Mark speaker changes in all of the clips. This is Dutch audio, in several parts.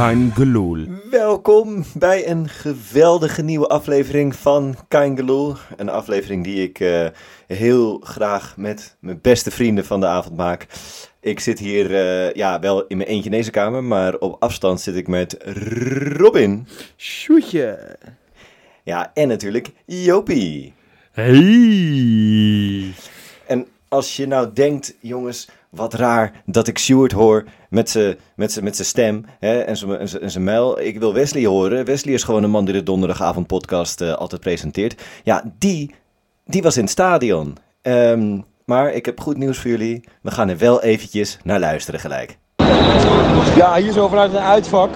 Speaker 1: Kein Geloel.
Speaker 2: Welkom bij een geweldige nieuwe aflevering van Kein Geloel. Een aflevering die ik uh, heel graag met mijn beste vrienden van de avond maak. Ik zit hier uh, ja, wel in mijn eentje in deze kamer, maar op afstand zit ik met Robin.
Speaker 3: Sjoetje.
Speaker 2: Ja, en natuurlijk Jopie.
Speaker 1: Hey.
Speaker 2: En als je nou denkt, jongens, wat raar dat ik Stuart hoor met zijn met met stem hè, en zijn mijl. Ik wil Wesley horen. Wesley is gewoon een man die de donderdagavond podcast uh, altijd presenteert. Ja, die, die was in het stadion. Um, maar ik heb goed nieuws voor jullie. We gaan er wel eventjes naar luisteren gelijk.
Speaker 4: Ja, hier zo vanuit een uitvak.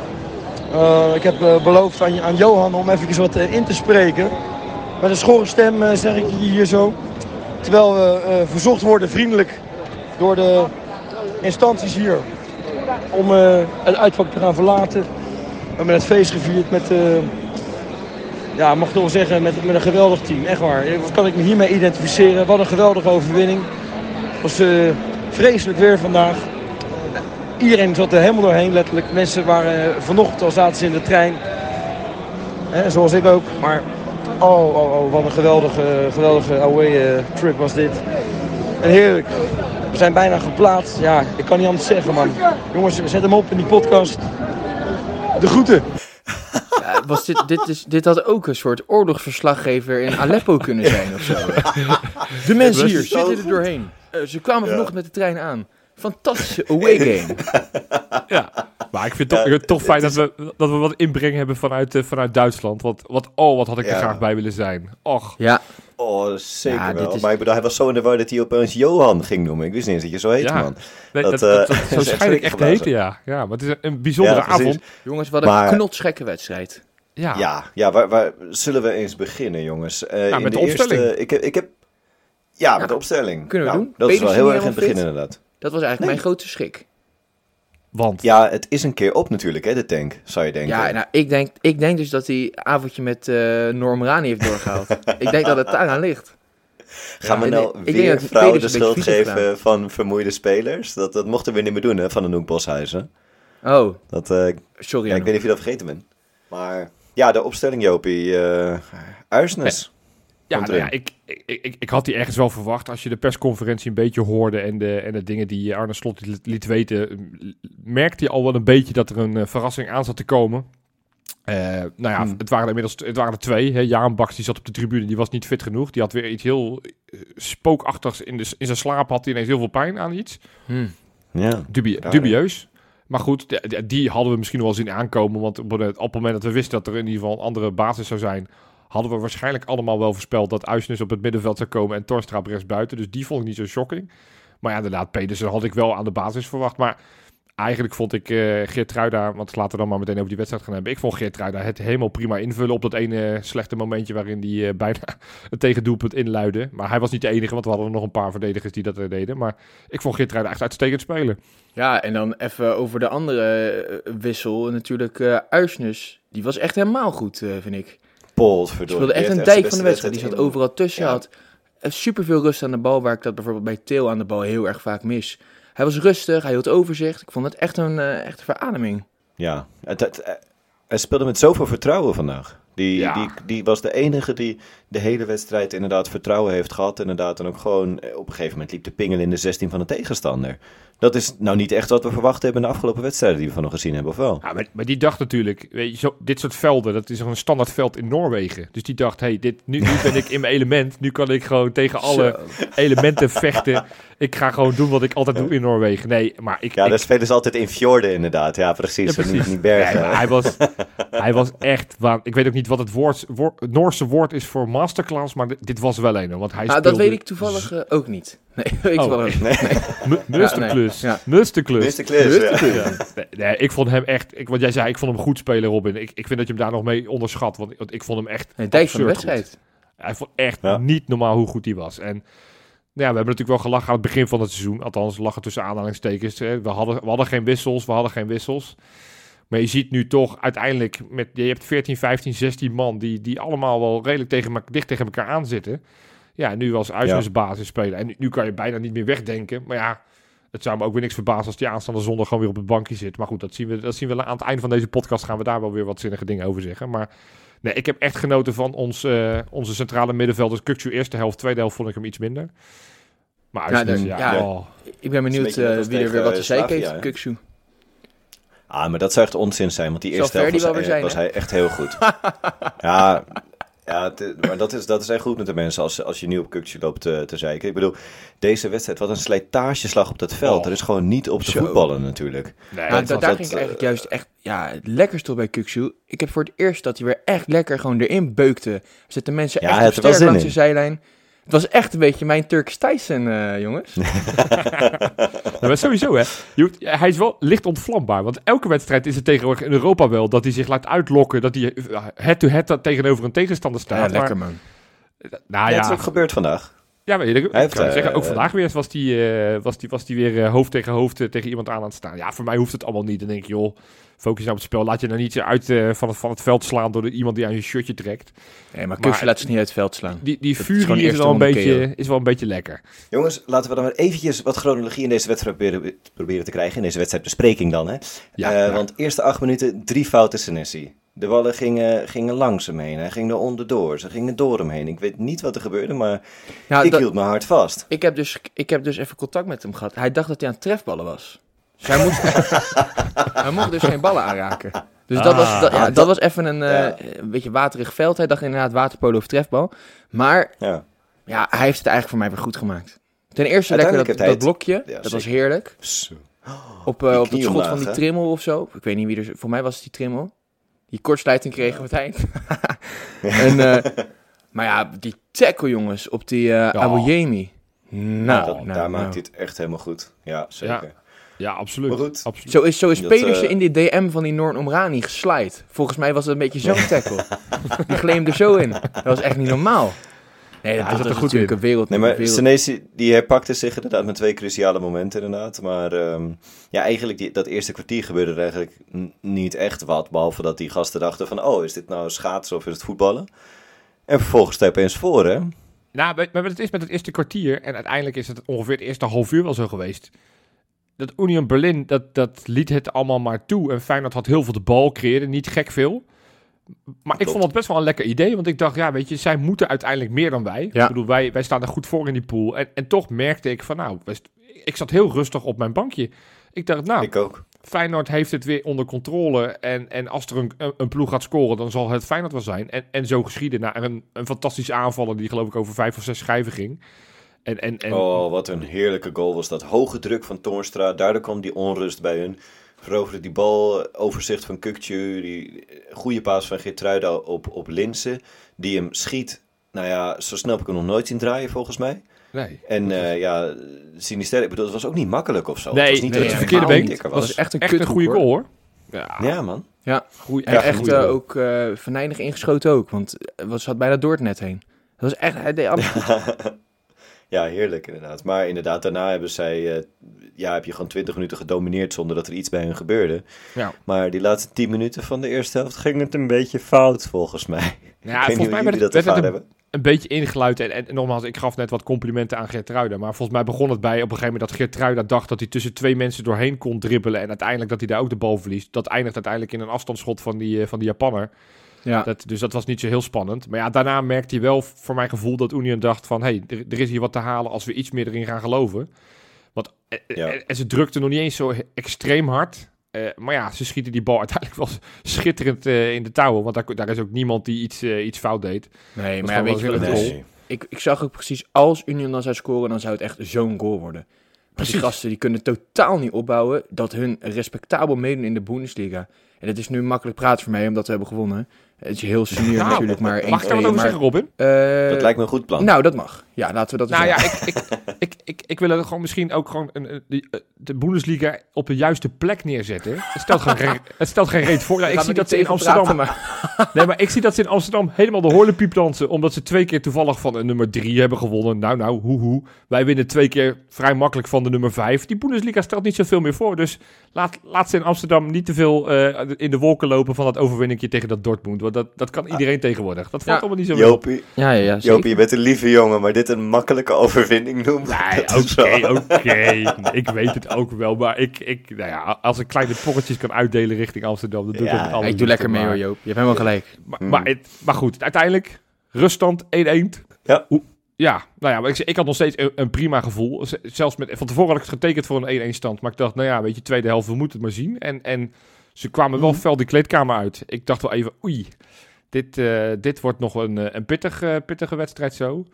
Speaker 4: Uh, ik heb uh, beloofd aan, aan, Johan om even wat in te spreken. Met een schorre stem zeg ik hier zo. Terwijl we verzocht worden vriendelijk door de instanties hier om het uitvak te gaan verlaten. We hebben het feest gevierd met, uh, ja, mag ik wel zeggen, met, een geweldig team. Echt waar. Wat kan ik me hiermee identificeren? Wat een geweldige overwinning. Het was vreselijk weer vandaag. Iedereen zat er helemaal doorheen, letterlijk. Mensen waren vanochtend al zaten ze in de trein. Hè, zoals ik ook. Maar oh, oh, oh wat een geweldige, geweldige away trip was dit. Heerlijk. We zijn bijna geplaatst. Ja, ik kan niet anders zeggen, man. Jongens, zet hem op in die podcast. De groeten.
Speaker 3: Ja, was dit, dit, is, dit had ook een soort oorlogsverslaggever in Aleppo kunnen zijn of zo. De mensen hier zitten er doorheen. Uh, ze kwamen vanochtend met de trein aan. Fantastische away game.
Speaker 1: ja, maar ik vind het toch, toch fijn dat we, dat we wat inbreng hebben vanuit, uh, vanuit Duitsland. Want wat, oh, wat had ik er graag bij willen zijn. Och.
Speaker 2: Ja. Oh, zeker ja, wel. Is... Maar ik bedoel, hij was zo in de war dat hij opeens Johan ging noemen. Ik wist niet eens dat je zo heet,
Speaker 1: ja.
Speaker 2: man.
Speaker 1: Nee, dat, dat, dat, zo schijn ik echt te heten, ja. Ja, maar het is een bijzondere avond.
Speaker 3: Jongens, wat een maar... knotsgekke wedstrijd.
Speaker 2: Ja, ja, ja waar, waar, zullen we eens beginnen, jongens? Uh,
Speaker 1: ja, met de, de opstelling. Eerste,
Speaker 2: ik, heb, ik heb, ja, met de opstelling.
Speaker 3: Kunnen we
Speaker 2: nou,
Speaker 3: doen.
Speaker 2: Dat is wel heel erg in het begin, inderdaad.
Speaker 3: Dat was eigenlijk mijn grote schrik.
Speaker 1: Want?
Speaker 2: Ja, het is een keer op natuurlijk, hè, de tank, zou je denken.
Speaker 3: Ja, nou, ik denk, ik denk dus dat hij avondje met uh, Norm Rani heeft doorgehaald. ik denk dat het daaraan ligt.
Speaker 2: Gaan we nou ik, weer ik vrouwen de schuld geven van vermoeide spelers? Dat, dat mochten we niet meer doen, hè, van de Noek Boshuizen.
Speaker 3: Oh,
Speaker 2: dat, uh,
Speaker 3: sorry.
Speaker 2: Ja, ik weet niet of je dat vergeten bent. Maar ja, de opstelling, Jopie. Uh, Uisnes.
Speaker 1: Ja, nou ja ik, ik, ik, ik, had die ergens wel verwacht. Als je de persconferentie een beetje hoorde en de, en de dingen die Arne Slot liet weten, merkte je al wel een beetje dat er een uh, verrassing aan zat te komen. Uh, nou ja, hmm. het waren inmiddels het waren er twee. Hè. Jaan Baks die zat op de tribune, die was niet fit genoeg. Die had weer iets heel uh, spookachtigs in, de, in zijn slaap. Had hij ineens heel veel pijn aan iets.
Speaker 2: Hmm. Ja,
Speaker 1: Dubie dubieus. Maar goed, die, die, hadden we misschien wel zien aankomen. Want op het, op het moment dat we wisten dat er in ieder geval een andere basis zou zijn, hadden we waarschijnlijk allemaal wel voorspeld dat Uisnes op het middenveld zou komen en Torstra rechts buiten. Dus die vond ik niet zo shocking. Maar ja, inderdaad, Pedersen had ik wel aan de basis verwacht. Maar eigenlijk vond ik uh, Geertruida, want laten we dan maar meteen over die wedstrijd gaan hebben. Ik vond Geertruida het helemaal prima invullen op dat ene slechte momentje waarin hij uh, bijna een tegendoelpunt inluidde. Maar hij was niet de enige, want we hadden nog een paar verdedigers die dat deden. Maar ik vond Geertruida echt uitstekend spelen.
Speaker 3: Ja, en dan even over de andere eh, wissel. Natuurlijk uh, Uisnes, die was echt helemaal goed, vind ik.
Speaker 2: Pols,
Speaker 3: speelde echt een dijk van de wedstrijd. Die zat overal tussen. Ja. Had super veel rust aan de bal, waar ik dat bijvoorbeeld bij Teel aan de bal heel erg vaak mis. Hij was rustig, hij hield overzicht. Ik vond het echt een uh, echte verademing.
Speaker 2: Ja, het, het, hij speelde met zoveel vertrouwen vandaag. Die, die, die was de enige die de hele wedstrijd inderdaad vertrouwen heeft gehad. Inderdaad, en ook gewoon eh, op een gegeven moment liep de pingel in de 16 van de tegenstander. Dat is nou niet echt wat we verwacht hebben in de afgelopen wedstrijden die we van nog gezien hebben, of wel?
Speaker 1: Ja, maar, maar die dacht natuurlijk, weet je, zo, dit soort velden, dat is een standaard veld in Noorwegen. Dus die dacht, hey, dit, nu, nu ben ik in mijn element. Nu kan ik gewoon tegen alle elementen vechten. Ik ga gewoon doen wat ik altijd doe in Noorwegen. Nee, maar ik...
Speaker 2: Ja,
Speaker 1: ik,
Speaker 2: dat spelen ze altijd in fjorden inderdaad. Ja, precies. Ja, precies. Niet, niet bergen.
Speaker 1: hij, was, hij was echt... Waan, ik weet ook niet wat het, woord, Noorse woord is voor masterclass, maar dit was wel een. Want hij
Speaker 3: ah, dat weet ik toevallig uh, ook niet. Nee, weet oh, wel nee.
Speaker 1: nee. Musterklus. Ja, nee. Musterklus.
Speaker 2: Musterklus, ja.
Speaker 1: nee, nee, ik vond hem echt... Ik, wat jij zei, ik vond hem goed spelen, Robin. Ik, ik vind dat je hem daar nog mee onderschat. Want, want ik vond hem echt
Speaker 3: nee, Dijk van de wedstrijd. Goed.
Speaker 1: Hij vond echt ja. niet normaal hoe goed hij was. En ja, we hebben natuurlijk wel gelachen aan het begin van het seizoen. Althans, lachen tussen aanhalingstekens. We hadden, we hadden geen wissels, we hadden geen wissels. Maar je ziet nu toch uiteindelijk, met, je hebt 14, 15, 16 man die, die allemaal wel redelijk tegen, dicht tegen elkaar aanzitten. Ja, nu als basis spelen. En nu, nu, kan je bijna niet meer wegdenken. Maar ja, het zou me ook weer niks verbazen als die aanstaande zondag gewoon weer op het bankje zit. Maar goed, dat zien we, dat zien we aan het eind van deze podcast. Gaan we daar wel weer wat zinnige dingen over zeggen. Maar nee, ik heb echt genoten van ons, eh, onze centrale middenvelders. Kukcu eerste helft, tweede helft vond ik hem iets minder. Maar
Speaker 3: Ja, dan-
Speaker 1: ja,
Speaker 3: ja.
Speaker 1: oh.
Speaker 3: Ik ben benieuwd eh, wie er weer wat te
Speaker 2: eh, Slavia,
Speaker 3: heeft.
Speaker 2: Ah, maar dat zou echt onzin zijn, want die eerste helft was, eh,
Speaker 3: zijn,
Speaker 2: was hij echt heel goed. ja, ja het- maar dat is, dat is echt goed met de mensen als, als je nu op Kukje loopt te, te zeiken. Ik bedoel, deze wedstrijd, wat een slijtageslag op dat veld.
Speaker 1: Oh.
Speaker 2: Er is gewoon niet op te
Speaker 3: Zo.
Speaker 2: voetballen natuurlijk.
Speaker 1: Nee, was-
Speaker 3: daar
Speaker 2: dat,
Speaker 3: ging ik
Speaker 2: eh,
Speaker 3: eigenlijk juist echt, ja, het lekkerste op bij Kuksu. Ik heb voor het eerst dat hij weer echt lekker gewoon erin beukte. Er zitten mensen
Speaker 2: Ja,
Speaker 3: echt
Speaker 2: er
Speaker 3: sterk langs de zijlijn. Het was echt een beetje mijn Turks Tyson, eh, jongens.
Speaker 1: Nou, maar sowieso, hè. Je hoeft- hij is wel licht ontvlambaar. Want elke wedstrijd is het tegenwoordig in Europa wel dat hij zich laat uitlokken. Dat hij eh, head-to-head tegenover een tegenstander staat.
Speaker 3: Ja,
Speaker 1: maar,
Speaker 3: lekker man.
Speaker 1: nou
Speaker 2: Ja, het
Speaker 1: ja,
Speaker 2: is ook gebeurd vandaag.
Speaker 1: ja maar, ik,
Speaker 2: Hij
Speaker 1: kan je
Speaker 2: eh,
Speaker 1: zeggen, ook vandaag weer was die, eh, was die, was die weer hoofd tegen hoofd tegen iemand aan aan het staan. Ja, voor mij hoeft het allemaal niet. Dan denk ik, joh, focus nou op het spel. Laat je nou niet uit eh, van, het, van het veld slaan door de, iemand die aan je shirtje trekt.
Speaker 3: Nee, maar Kuksu laat zich niet uit het veld slaan.
Speaker 1: Die, die
Speaker 3: Dat is
Speaker 1: wel een beetje, is wel een beetje lekker.
Speaker 2: Jongens, laten we dan maar eventjes wat chronologie in deze wedstrijd proberen, proberen te krijgen. In deze wedstrijdbespreking dan, hè.
Speaker 1: Ja,
Speaker 2: Eh,
Speaker 1: ja.
Speaker 2: Want eerste acht minuten, drie fouten Senesi. De ballen gingen, gingen langs hem heen. Hij ging er onderdoor. Ze gingen door hem heen. Ik weet niet wat er gebeurde, maar
Speaker 3: Ja,
Speaker 2: ik
Speaker 3: dat-
Speaker 2: hield mijn hart vast.
Speaker 3: ik, heb dus, ik heb dus even contact met hem gehad. Hij dacht dat hij aan het trefballen was. Hij, moest, hij mocht dus geen ballen aanraken. Dus dat, was, dat, ja,
Speaker 2: Ah,
Speaker 3: dat,
Speaker 2: dat-
Speaker 3: was even een, eh,
Speaker 2: ja.
Speaker 3: een beetje waterig veld. Hij dacht inderdaad waterpolo of trefbal. Maar
Speaker 2: Ja.
Speaker 3: ja, hij heeft het eigenlijk voor mij weer goed gemaakt. Ten eerste lekker dat, dat blokje.
Speaker 2: Ja,
Speaker 3: dat was heerlijk.
Speaker 2: Zo.
Speaker 3: Op,
Speaker 2: Die
Speaker 3: op het schot
Speaker 2: omlaag,
Speaker 3: van die
Speaker 2: hè?
Speaker 3: trimmel of zo. Ik weet niet wie er... Voor mij was het die trimmel. Die kortsluiting kreeg op het eind. en, eh, maar ja, die tackle jongens op die eh Abouyemi. Nou,
Speaker 2: dat,
Speaker 3: nou,
Speaker 2: daar
Speaker 3: nou.
Speaker 2: maakt hij het echt helemaal goed. Ja, zeker.
Speaker 1: Ja, absoluut.
Speaker 2: Maar goed.
Speaker 1: absoluut.
Speaker 3: Zo is, zo is
Speaker 2: Dat,
Speaker 3: Pedersen
Speaker 2: eh,
Speaker 3: in die DM van die Noorn Omrani geslide. Volgens mij was het een beetje zo'n tackle. die gleemde zo in. Dat was echt niet normaal. Nee, dat,
Speaker 1: hij
Speaker 3: dat
Speaker 1: zat
Speaker 3: is
Speaker 1: er goed
Speaker 3: natuurlijk
Speaker 1: in.
Speaker 3: een wereld.
Speaker 2: Nee, maar
Speaker 3: wereld.
Speaker 2: Senesi, die herpakte zich inderdaad met twee cruciale momenten inderdaad. Maar ehm, ja, eigenlijk die, dat eerste kwartier gebeurde er eigenlijk niet echt wat. Behalve dat die gasten dachten van, oh, is dit nou schaatsen of is het voetballen? En vervolgens sta je opeens voor, hè?
Speaker 1: Nou, maar maar het is met het eerste kwartier, en uiteindelijk is het ongeveer het eerste half uur wel zo geweest. Dat Union Berlin, dat, dat liet het allemaal maar toe. En Feyenoord had heel veel de bal, creëerde niet gek veel. Maar ik vond het best wel een lekker idee, want ik dacht, ja, weet je, zij moeten uiteindelijk meer dan wij.
Speaker 3: Ja.
Speaker 1: Ik bedoel, wij, wij staan er goed voor in die pool. En, en toch merkte ik van, nou, ik zat heel rustig op mijn bankje. Ik dacht, nou,
Speaker 2: Ik ook.
Speaker 1: Feyenoord heeft het weer onder controle. En, en als er een, een, ploeg gaat scoren, dan zal het Feyenoord wel zijn. En, en zo geschieden naar een, een fantastische aanvaller die geloof ik over vijf of zes schijven ging. En, en, en
Speaker 2: Oh, wat een heerlijke goal was dat. Hoge druk van Toornstra, daardoor kwam die onrust bij hun. Veroverde die bal, overzicht van Kukcu, die goede paas van Geertruida op, op Linsen. Die hem schiet, nou ja, zo snel heb ik hem nog nooit zien draaien volgens mij.
Speaker 1: nee.
Speaker 2: En eh ja, Sinister, ik bedoel, het was ook niet makkelijk of zo.
Speaker 1: Nee,
Speaker 2: het was niet
Speaker 1: nee,
Speaker 2: het
Speaker 1: verkeerde been.
Speaker 3: Dat
Speaker 2: was.
Speaker 3: was echt een
Speaker 1: Echt een goede goal hoor. Ja,
Speaker 2: Ja, man.
Speaker 3: Ja,
Speaker 1: goeie,
Speaker 3: en
Speaker 1: echt,
Speaker 3: eh, ook eh venijnig ingeschoten ook. Want het was, zat bijna door het net heen. Dat was echt... Hij deed alles goed.
Speaker 2: Ja, heerlijk inderdaad. Maar inderdaad, daarna hebben zij, eh, ja, heb je gewoon 20 minuten gedomineerd zonder dat er iets bij hun gebeurde.
Speaker 1: Ja.
Speaker 2: Maar die laatste 10 minuten van de eerste helft ging het een beetje fout volgens mij.
Speaker 1: Ja,
Speaker 2: ik
Speaker 1: volgens mij werd
Speaker 2: dat
Speaker 1: het een,
Speaker 2: hebben.
Speaker 1: een beetje ingeluid. En, en, nogmaals, ik gaf net wat complimenten aan Geertruida. Maar volgens mij begon het bij op een gegeven moment dat Geertruida dacht dat hij tussen twee mensen doorheen kon dribbelen. En uiteindelijk dat hij daar ook de bal verliest. Dat eindigt uiteindelijk in een afstandsschot van die, eh, van die Japanner.
Speaker 3: Ja.
Speaker 1: Dat, dus dat was niet zo heel spannend. Maar ja, daarna merkte hij wel voor mijn gevoel dat Union dacht van... hé, hey, er, is hier wat te halen als we iets meer erin gaan geloven. Want eh, eh,
Speaker 2: Ja.
Speaker 1: en ze drukten nog niet eens zo extreem hard. Eh, maar ja, ze schieten die bal uiteindelijk wel schitterend in de touwen. Want daar, daar is ook niemand die iets, iets fout deed.
Speaker 3: Nee, maar ja, weet je wat. Ik, ik zag ook precies, als Union dan zou scoren, dan zou het echt zo'n goal worden. Die gasten die kunnen totaal niet opbouwen dat hun respectabel meedoen in de Bundesliga. En het is nu makkelijk praten voor mij, omdat we hebben gewonnen. Het is heel senior
Speaker 1: Nou,
Speaker 3: natuurlijk, maar 1-2.
Speaker 1: Mag ik daar wat over
Speaker 3: maar,
Speaker 1: zeggen, Robin?
Speaker 3: eh,
Speaker 2: Dat lijkt me een goed plan.
Speaker 3: Nou, dat mag. Ja, laten we dat eens
Speaker 1: Nou ja, ik, ik, ik, ik, ik wil er gewoon misschien ook gewoon een, die, eh, de Bundesliga op de juiste plek neerzetten. Het stelt geen, het stelt geen reet voor. Ja, ik zie dat ze in
Speaker 3: tegen
Speaker 1: Amsterdam...
Speaker 3: praten, maar-
Speaker 1: Nee, maar ik zie dat ze in Amsterdam helemaal de horlepiep dansen. Omdat ze twee keer toevallig van een nummer drie hebben gewonnen. Nou, nou, hoe, hoe. Wij winnen twee keer vrij makkelijk van de nummer vijf. Die Bundesliga stelt niet zoveel meer voor. Dus laat, laat ze in Amsterdam niet te veel eh, in de wolken lopen van dat overwinningje tegen dat Dortmund. Want dat, dat kan iedereen tegenwoordig. Dat valt
Speaker 3: Ja.
Speaker 1: allemaal niet zo.
Speaker 2: Jopie,
Speaker 3: Ja, ja, ja.
Speaker 2: Jopie, je bent een lieve jongen, maar dit een makkelijke overwinning noemt.
Speaker 1: Nee,
Speaker 2: dat is
Speaker 1: oké, oké. Ik weet het ook wel, maar ik, ik, nou ja, als ik kleine pocketjes kan uitdelen richting Amsterdam, dan doe ik
Speaker 2: Ja,
Speaker 1: dat
Speaker 3: ik doe lekker mee hoor, Joop. Je hebt helemaal gelijk.
Speaker 1: Maar, maar, het- maar goed, uiteindelijk, ruststand 1-1.
Speaker 2: Ja.
Speaker 1: Ja, nou ja, maar ik, ik had nog steeds een, een prima gevoel. Zelfs met, van tevoren had ik het getekend voor een 1-1 stand. Maar ik dacht, nou ja, weet je, tweede helft, we moeten het maar zien. En, en ze kwamen wel fel die kleedkamer uit. Ik dacht wel even, oei, dit, eh, dit wordt nog een, eh, een pittig, eh, pittige wedstrijd zo.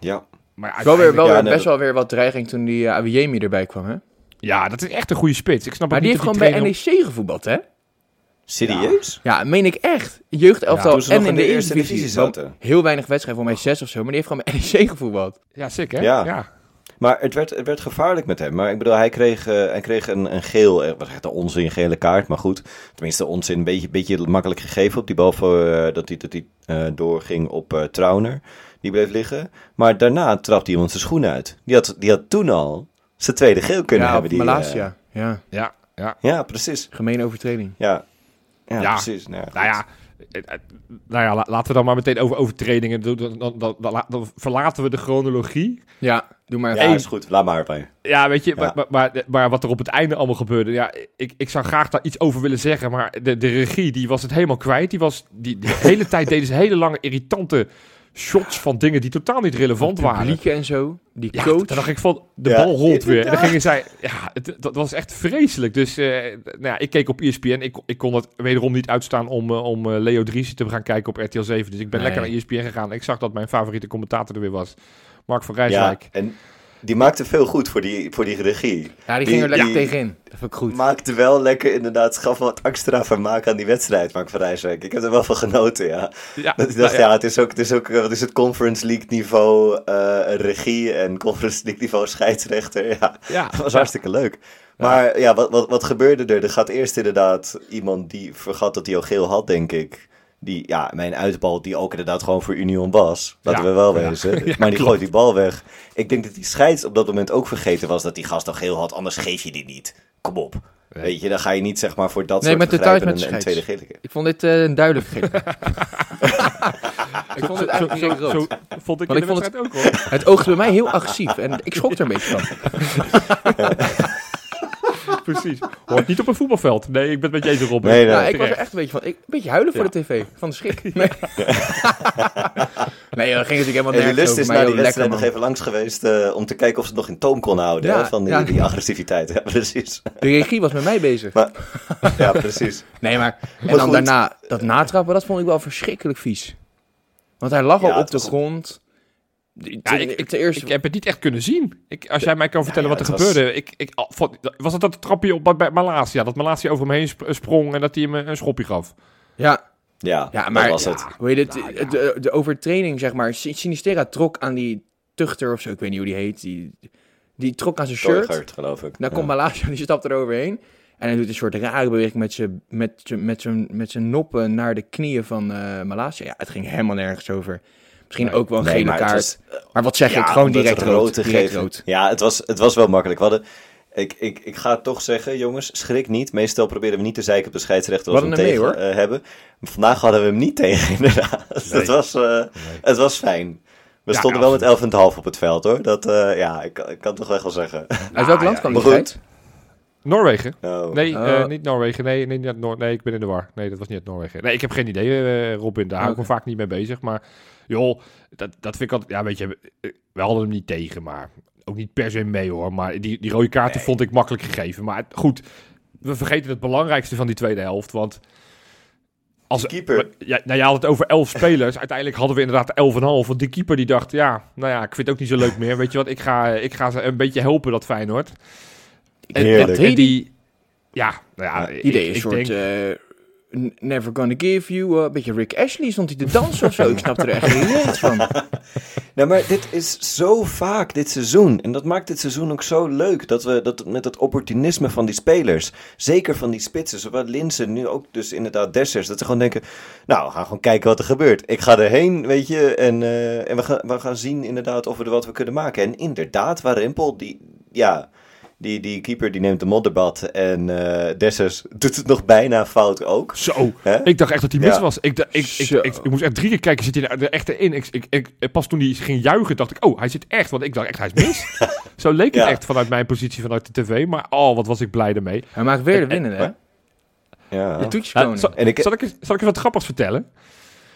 Speaker 2: Ja.
Speaker 1: Maar
Speaker 3: Wel weer, wel
Speaker 2: Ja,
Speaker 3: weer best wel weer wat dreiging toen die uh, Awiyemi erbij kwam, hè?
Speaker 1: Ja, dat is echt een goede spits. Ik snap
Speaker 3: Maar die heeft gewoon bij NEC gevoetbald, hè?
Speaker 2: Serieus?
Speaker 3: Ja, meen ik echt. Jeugdelftal
Speaker 2: ze
Speaker 3: en in de eerste
Speaker 2: divisie
Speaker 3: divisie.
Speaker 2: zaten.
Speaker 3: Heel weinig wedstrijden, voor mij zes of zo. Maar die heeft gewoon bij NEC gevoetbald.
Speaker 1: Ja, sick hè?
Speaker 2: Ja.
Speaker 1: ja.
Speaker 2: Maar het werd, het werd gevaarlijk met hem. Maar ik bedoel, hij kreeg, eh, hij kreeg een, een geel, eh, wat echt een onzin gele kaart, maar goed. Tenminste, onzin, een beetje, beetje makkelijk gegeven op die bal voor, eh, dat hij, dat hij eh, doorging op eh Trauner. Die bleef liggen. Maar daarna trapte iemand zijn schoen uit. Die had, die had toen al zijn tweede geel kunnen
Speaker 3: ja,
Speaker 2: hebben. Die,
Speaker 3: Malasia. ja,
Speaker 1: Ja, ja.
Speaker 2: ja, precies.
Speaker 3: gemene overtreding.
Speaker 2: Ja, ja,
Speaker 1: Ja.
Speaker 2: precies. Nou, ja,
Speaker 1: Nou ja, nou ja, laten we dan maar meteen over overtredingen doen. Dan, dan, dan, dan verlaten we de chronologie.
Speaker 3: Ja, doe maar.
Speaker 2: ja, is goed. Laat maar bij.
Speaker 1: Ja, weet je,
Speaker 2: Ja.
Speaker 1: Maar, maar, maar, maar wat er op het einde allemaal gebeurde, ja, ik, ik zou graag daar iets over willen zeggen, maar de, de regie, die was het helemaal kwijt. Die was, die, de hele tijd deden ze hele lange, irritante shots van dingen die totaal niet relevant waren.
Speaker 3: Publieken en zo. Die
Speaker 1: Ja,
Speaker 3: coach.
Speaker 1: dan dacht ik van, de
Speaker 2: Ja,
Speaker 1: bal rolt weer. En dan gingen zij, ja, het, dat was echt vreselijk. Dus eh, nou ja, ik keek op ESPN. Ik, ik kon het wederom niet uitstaan om, eh, om eh, Leo Dries te gaan kijken op RTL 7. Dus ik ben
Speaker 3: Nee.
Speaker 1: lekker naar ESPN gegaan. Ik zag dat mijn favoriete commentator er weer was. Mark van
Speaker 2: Ja,
Speaker 1: Rijswijk.
Speaker 2: en die maakte veel goed voor die, voor die regie.
Speaker 3: ja, die
Speaker 2: die-
Speaker 3: ging er lekker tegenin. Dat vond ik goed.
Speaker 2: Maakte wel lekker inderdaad, gaf wat extra vermaak aan die wedstrijd, Mark van Rijswijk. Ik heb er wel van genoten, ja.
Speaker 1: Ja,
Speaker 2: Dat ik
Speaker 1: nou
Speaker 2: dacht, ja, het is ook, het is ook, eh, wat is het, Conference League niveau eh, regie en Conference League niveau scheidsrechter. Ja,
Speaker 1: ja,
Speaker 2: dat was hartstikke leuk. Maar ja, wat, wat, wat gebeurde er? Er gaat eerst inderdaad iemand die vergat dat hij al geel had, denk ik. Die, ja, mijn uitbal die ook inderdaad gewoon voor Union was. Laten
Speaker 1: Ja,
Speaker 2: we wel wezen.
Speaker 1: Ja,
Speaker 2: maar die
Speaker 1: klopt.
Speaker 2: gooit die bal weg. Ik denk dat die scheids op dat moment ook vergeten was dat die gast al geel had. Anders geef je die niet. Kom op. Weet je, dan ga je niet zeg maar voor dat
Speaker 3: Nee,
Speaker 2: soort
Speaker 3: met met
Speaker 2: een, tweede gele keer.
Speaker 3: Ik vond dit eh, een duidelijk gek. ik vond het eigenlijk
Speaker 1: zo, zo,
Speaker 3: rood.
Speaker 1: zo vond ik
Speaker 3: vond
Speaker 1: wedstrijd ook hoor.
Speaker 3: Het oogde bij mij heel agressief. En ik schrok er een beetje van.
Speaker 1: Precies. Hoort niet op een voetbalveld. Nee, ik ben het met je eens Robin.
Speaker 2: Nee, nee.
Speaker 3: Ja, ik was er echt een beetje van. Ik, een beetje huilen voor
Speaker 1: Ja.
Speaker 3: de tv. Van de schrik. Nee, nee dat ging natuurlijk helemaal
Speaker 2: En die
Speaker 3: nergens
Speaker 2: lust
Speaker 3: over.
Speaker 2: is
Speaker 3: Maar
Speaker 2: na die wedstrijd nog even langs geweest eh, om te kijken of ze het nog in toom kon houden.
Speaker 3: Ja,
Speaker 2: hè, van die,
Speaker 3: ja.
Speaker 2: die agressiviteit. Ja, precies.
Speaker 3: De regie was met mij bezig.
Speaker 2: Maar, ja, precies.
Speaker 3: Nee, maar... En
Speaker 2: Maar
Speaker 3: dan
Speaker 2: goed.
Speaker 3: daarna, dat natrappen, dat vond ik wel verschrikkelijk vies. Want hij lag al op de grond.
Speaker 1: Ja, ik, ik,
Speaker 3: ten eerste...
Speaker 1: ik heb het niet echt kunnen zien. Ik, als jij mij kan vertellen
Speaker 2: ja,
Speaker 1: wat er
Speaker 2: het was-
Speaker 1: gebeurde. Ik, ik, was het dat trapje op bij Malasia? Dat Malasia over hem heen sp- sprong en dat hij hem een, schopje gaf?
Speaker 3: ja,
Speaker 2: Ja,
Speaker 3: Ja,
Speaker 2: dat
Speaker 3: maar-
Speaker 2: was
Speaker 3: ja.
Speaker 2: het.
Speaker 3: hoe heet het? De, de overtreding, zeg maar. Sin- Sinistera trok aan die tuchter of zo, ik weet niet hoe die heet. Die, die trok aan zijn shirt.
Speaker 2: Torgert, geloof ik.
Speaker 3: Dan
Speaker 2: Ja.
Speaker 3: komt Malasia, die stapt er overheen. En hij doet een soort rare beweging met zijn met zijn- met zijn met zijn noppen naar de knieën van eh Malasia. Ja, het ging helemaal nergens over. Misschien ook wel een
Speaker 2: Nee,
Speaker 3: gele
Speaker 2: maar
Speaker 3: kaart.
Speaker 2: was-
Speaker 3: maar wat zeg ik? Gewoon direct rood.
Speaker 2: te
Speaker 3: Direct
Speaker 2: geven.
Speaker 3: rood.
Speaker 2: Ja, het was, het was wel makkelijk. We hadden, ik, ik, ik ga het toch zeggen, jongens, schrik niet. Meestal proberen we niet te zeiken op de scheidsrechter als we hem tegen
Speaker 3: mee,
Speaker 2: eh, hebben. Maar vandaag hadden we hem niet tegen, inderdaad. Het, was, eh, het was fijn. We
Speaker 1: Ja,
Speaker 2: stonden
Speaker 1: ja,
Speaker 2: wel met 11,5 op het veld, hoor. Dat, eh, ja, ik, ik kan toch wel zeggen.
Speaker 3: Uit welk land kwam die
Speaker 2: goed.
Speaker 3: geit?
Speaker 1: Noorwegen?
Speaker 2: Oh.
Speaker 1: Nee,
Speaker 3: Oh.
Speaker 1: eh, niet Noorwegen. Nee, nee, niet Noor nee, ik ben in de war. Nee, dat was niet uit Noorwegen. Nee, ik heb geen idee, eh, Robin. Daar hou ik me
Speaker 3: Oké.
Speaker 1: vaak niet mee bezig. Maar joh, dat, dat vind ik altijd... Ja, weet je, we, we hadden hem niet tegen, maar ook niet per se mee hoor. Maar die, die rode kaarten vond ik makkelijk gegeven. Maar goed, we vergeten het belangrijkste van die tweede helft. Want als,
Speaker 2: keeper.
Speaker 1: Ja, nou, je had het over elf spelers. Uiteindelijk hadden we inderdaad elf en een half. Want die keeper die dacht, ja, nou ja, ik vind het ook niet zo leuk meer. Weet je wat, ik ga, ik ga ze een beetje helpen, dat Feyenoord. En,
Speaker 2: Heerlijk.
Speaker 1: en, en die... Ja, nou ja,
Speaker 2: Ja,
Speaker 1: ik-
Speaker 3: deed een
Speaker 1: ik
Speaker 3: soort...
Speaker 1: denk-
Speaker 3: eh, Never gonna give you. eh, Een beetje Rick Ashley stond hij te dansen of zo. Ik snap er echt reet van.
Speaker 2: Nou, maar dit is zo vaak dit seizoen. En dat maakt dit seizoen ook zo leuk. Dat we dat met het opportunisme van die spelers. Zeker van die spitsen. Zowel Linsen, nu ook dus inderdaad Dessers. Dat ze gewoon denken. Nou, we gaan gewoon kijken wat er gebeurt. Ik ga erheen, weet je. En, eh, en we, gaan, we gaan zien inderdaad of we er wat we kunnen maken. En inderdaad, waar Rimpel, die. Ja. Die, die keeper die neemt een modderbad en eh Dessers doet het nog bijna fout ook.
Speaker 1: Zo, ik dacht echt dat hij mis
Speaker 2: Ja.
Speaker 1: was. Ik, ik, ik, ik, ik moest echt drie keer kijken, zit hij er echt in? Ik, ik, ik, pas toen hij ging juichen, dacht ik, oh, hij zit echt. Want ik dacht echt, hij is mis. Zo leek het
Speaker 2: Ja.
Speaker 1: echt vanuit mijn positie vanuit de tv. Maar oh, wat was ik blij ermee.
Speaker 3: Hij maakt weer de
Speaker 1: En- en-
Speaker 3: winnen, hè?
Speaker 2: Ja.
Speaker 3: De
Speaker 1: Ja,
Speaker 3: toetskoning.
Speaker 1: zal,
Speaker 2: En ik-
Speaker 1: zal, ik, zal ik je wat grappigs vertellen?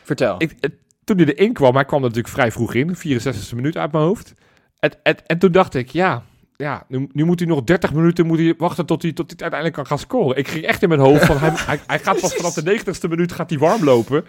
Speaker 3: Vertel.
Speaker 1: Ik, eh, toen hij erin kwam, hij kwam natuurlijk vrij vroeg in, 64e minuut uit mijn hoofd. En, en, en toen dacht ik, ja, ja nu, nu moet hij nog 30 minuten moet hij wachten tot hij, tot hij uiteindelijk kan gaan scoren. Ik ging echt in mijn hoofd van, hij, hij, hij gaat pas vanaf de 90ste minuut gaat hij warm lopen.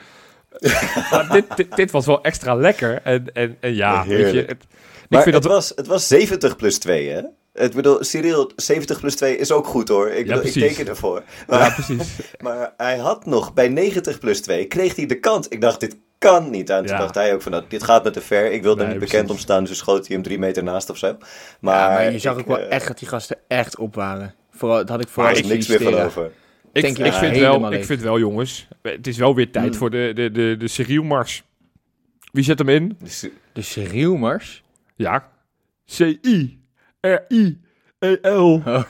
Speaker 1: maar dit, dit, dit was wel extra lekker. En, en, en ja, weet je, het, ik vind
Speaker 2: het,
Speaker 1: dat...
Speaker 2: was, het was 70 plus 2, hè? Ik bedoel, Cyril, 70 plus 2 is ook goed hoor. Ik, bedoel, ik teken ervoor. Maar,
Speaker 1: Ja, precies.
Speaker 2: maar hij had nog bij 90 plus 2, kreeg hij de kans. Ik dacht, dit kan niet. En toen
Speaker 1: Ja.
Speaker 2: dacht hij ook van, nou, dit gaat me te ver. Ik wilde er niet bekend
Speaker 1: precies.
Speaker 2: om staan, dus schoot hij hem drie meter naast of zo. Maar,
Speaker 3: ja, maar je zag
Speaker 2: ik,
Speaker 3: ook wel
Speaker 2: eh,
Speaker 3: echt dat die gasten echt op waren. Vooral, dat had ik vooral zien
Speaker 2: niks meer van over.
Speaker 1: Ik,
Speaker 3: Denk
Speaker 1: ik, vind wel, ik vind wel, jongens, het is wel weer tijd
Speaker 3: Mm.
Speaker 1: voor de, de, de, de. Wie zet hem in?
Speaker 2: Dus,
Speaker 3: De Cyril-mars?
Speaker 1: Ja. C-I-R-I-E-L.
Speaker 3: Oh.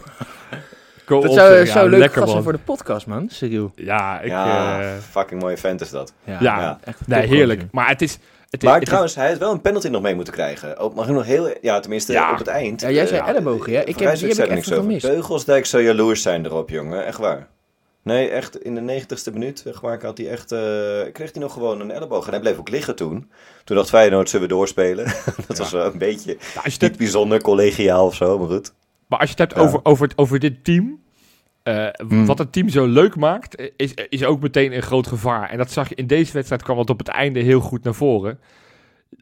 Speaker 1: Kom
Speaker 3: Dat zou.
Speaker 1: Ja,
Speaker 3: zou leuk
Speaker 1: lekker, man.
Speaker 3: voor de podcast, man. Cyril.
Speaker 1: Ja, ik...
Speaker 2: ja,
Speaker 1: eh,
Speaker 2: fucking mooie vent is dat.
Speaker 1: ja,
Speaker 2: Ja.
Speaker 3: Echt
Speaker 1: nee, heerlijk. Maar het is... Het is
Speaker 2: Maar
Speaker 1: het is-
Speaker 2: trouwens, hij heeft wel een penalty nog mee moeten krijgen. Oh, mag ik nog heel... Ja, tenminste
Speaker 1: Ja.
Speaker 2: op het eind.
Speaker 3: Ja, jij zei ellebogen, ja? Ik heb- die heb ik
Speaker 2: over.
Speaker 3: gemist.
Speaker 2: Beugelsdijk zou jaloers zijn erop, jongen. Echt waar. Nee, echt in de negentigste minuut, maar, had hij echt, eh, kreeg hij nog gewoon een elleboog. En hij bleef ook liggen toen. Toen dacht Feyenoord, zullen we doorspelen? dat was wel een beetje
Speaker 1: het,
Speaker 2: niet bijzonder collegiaal of zo, maar goed.
Speaker 1: Maar als je het hebt over, over, over dit team... eh,
Speaker 2: Hmm.
Speaker 1: Wat het team zo leuk maakt, is, is ook meteen een groot gevaar. En dat zag je in deze wedstrijd, kwam het op het einde heel goed naar voren.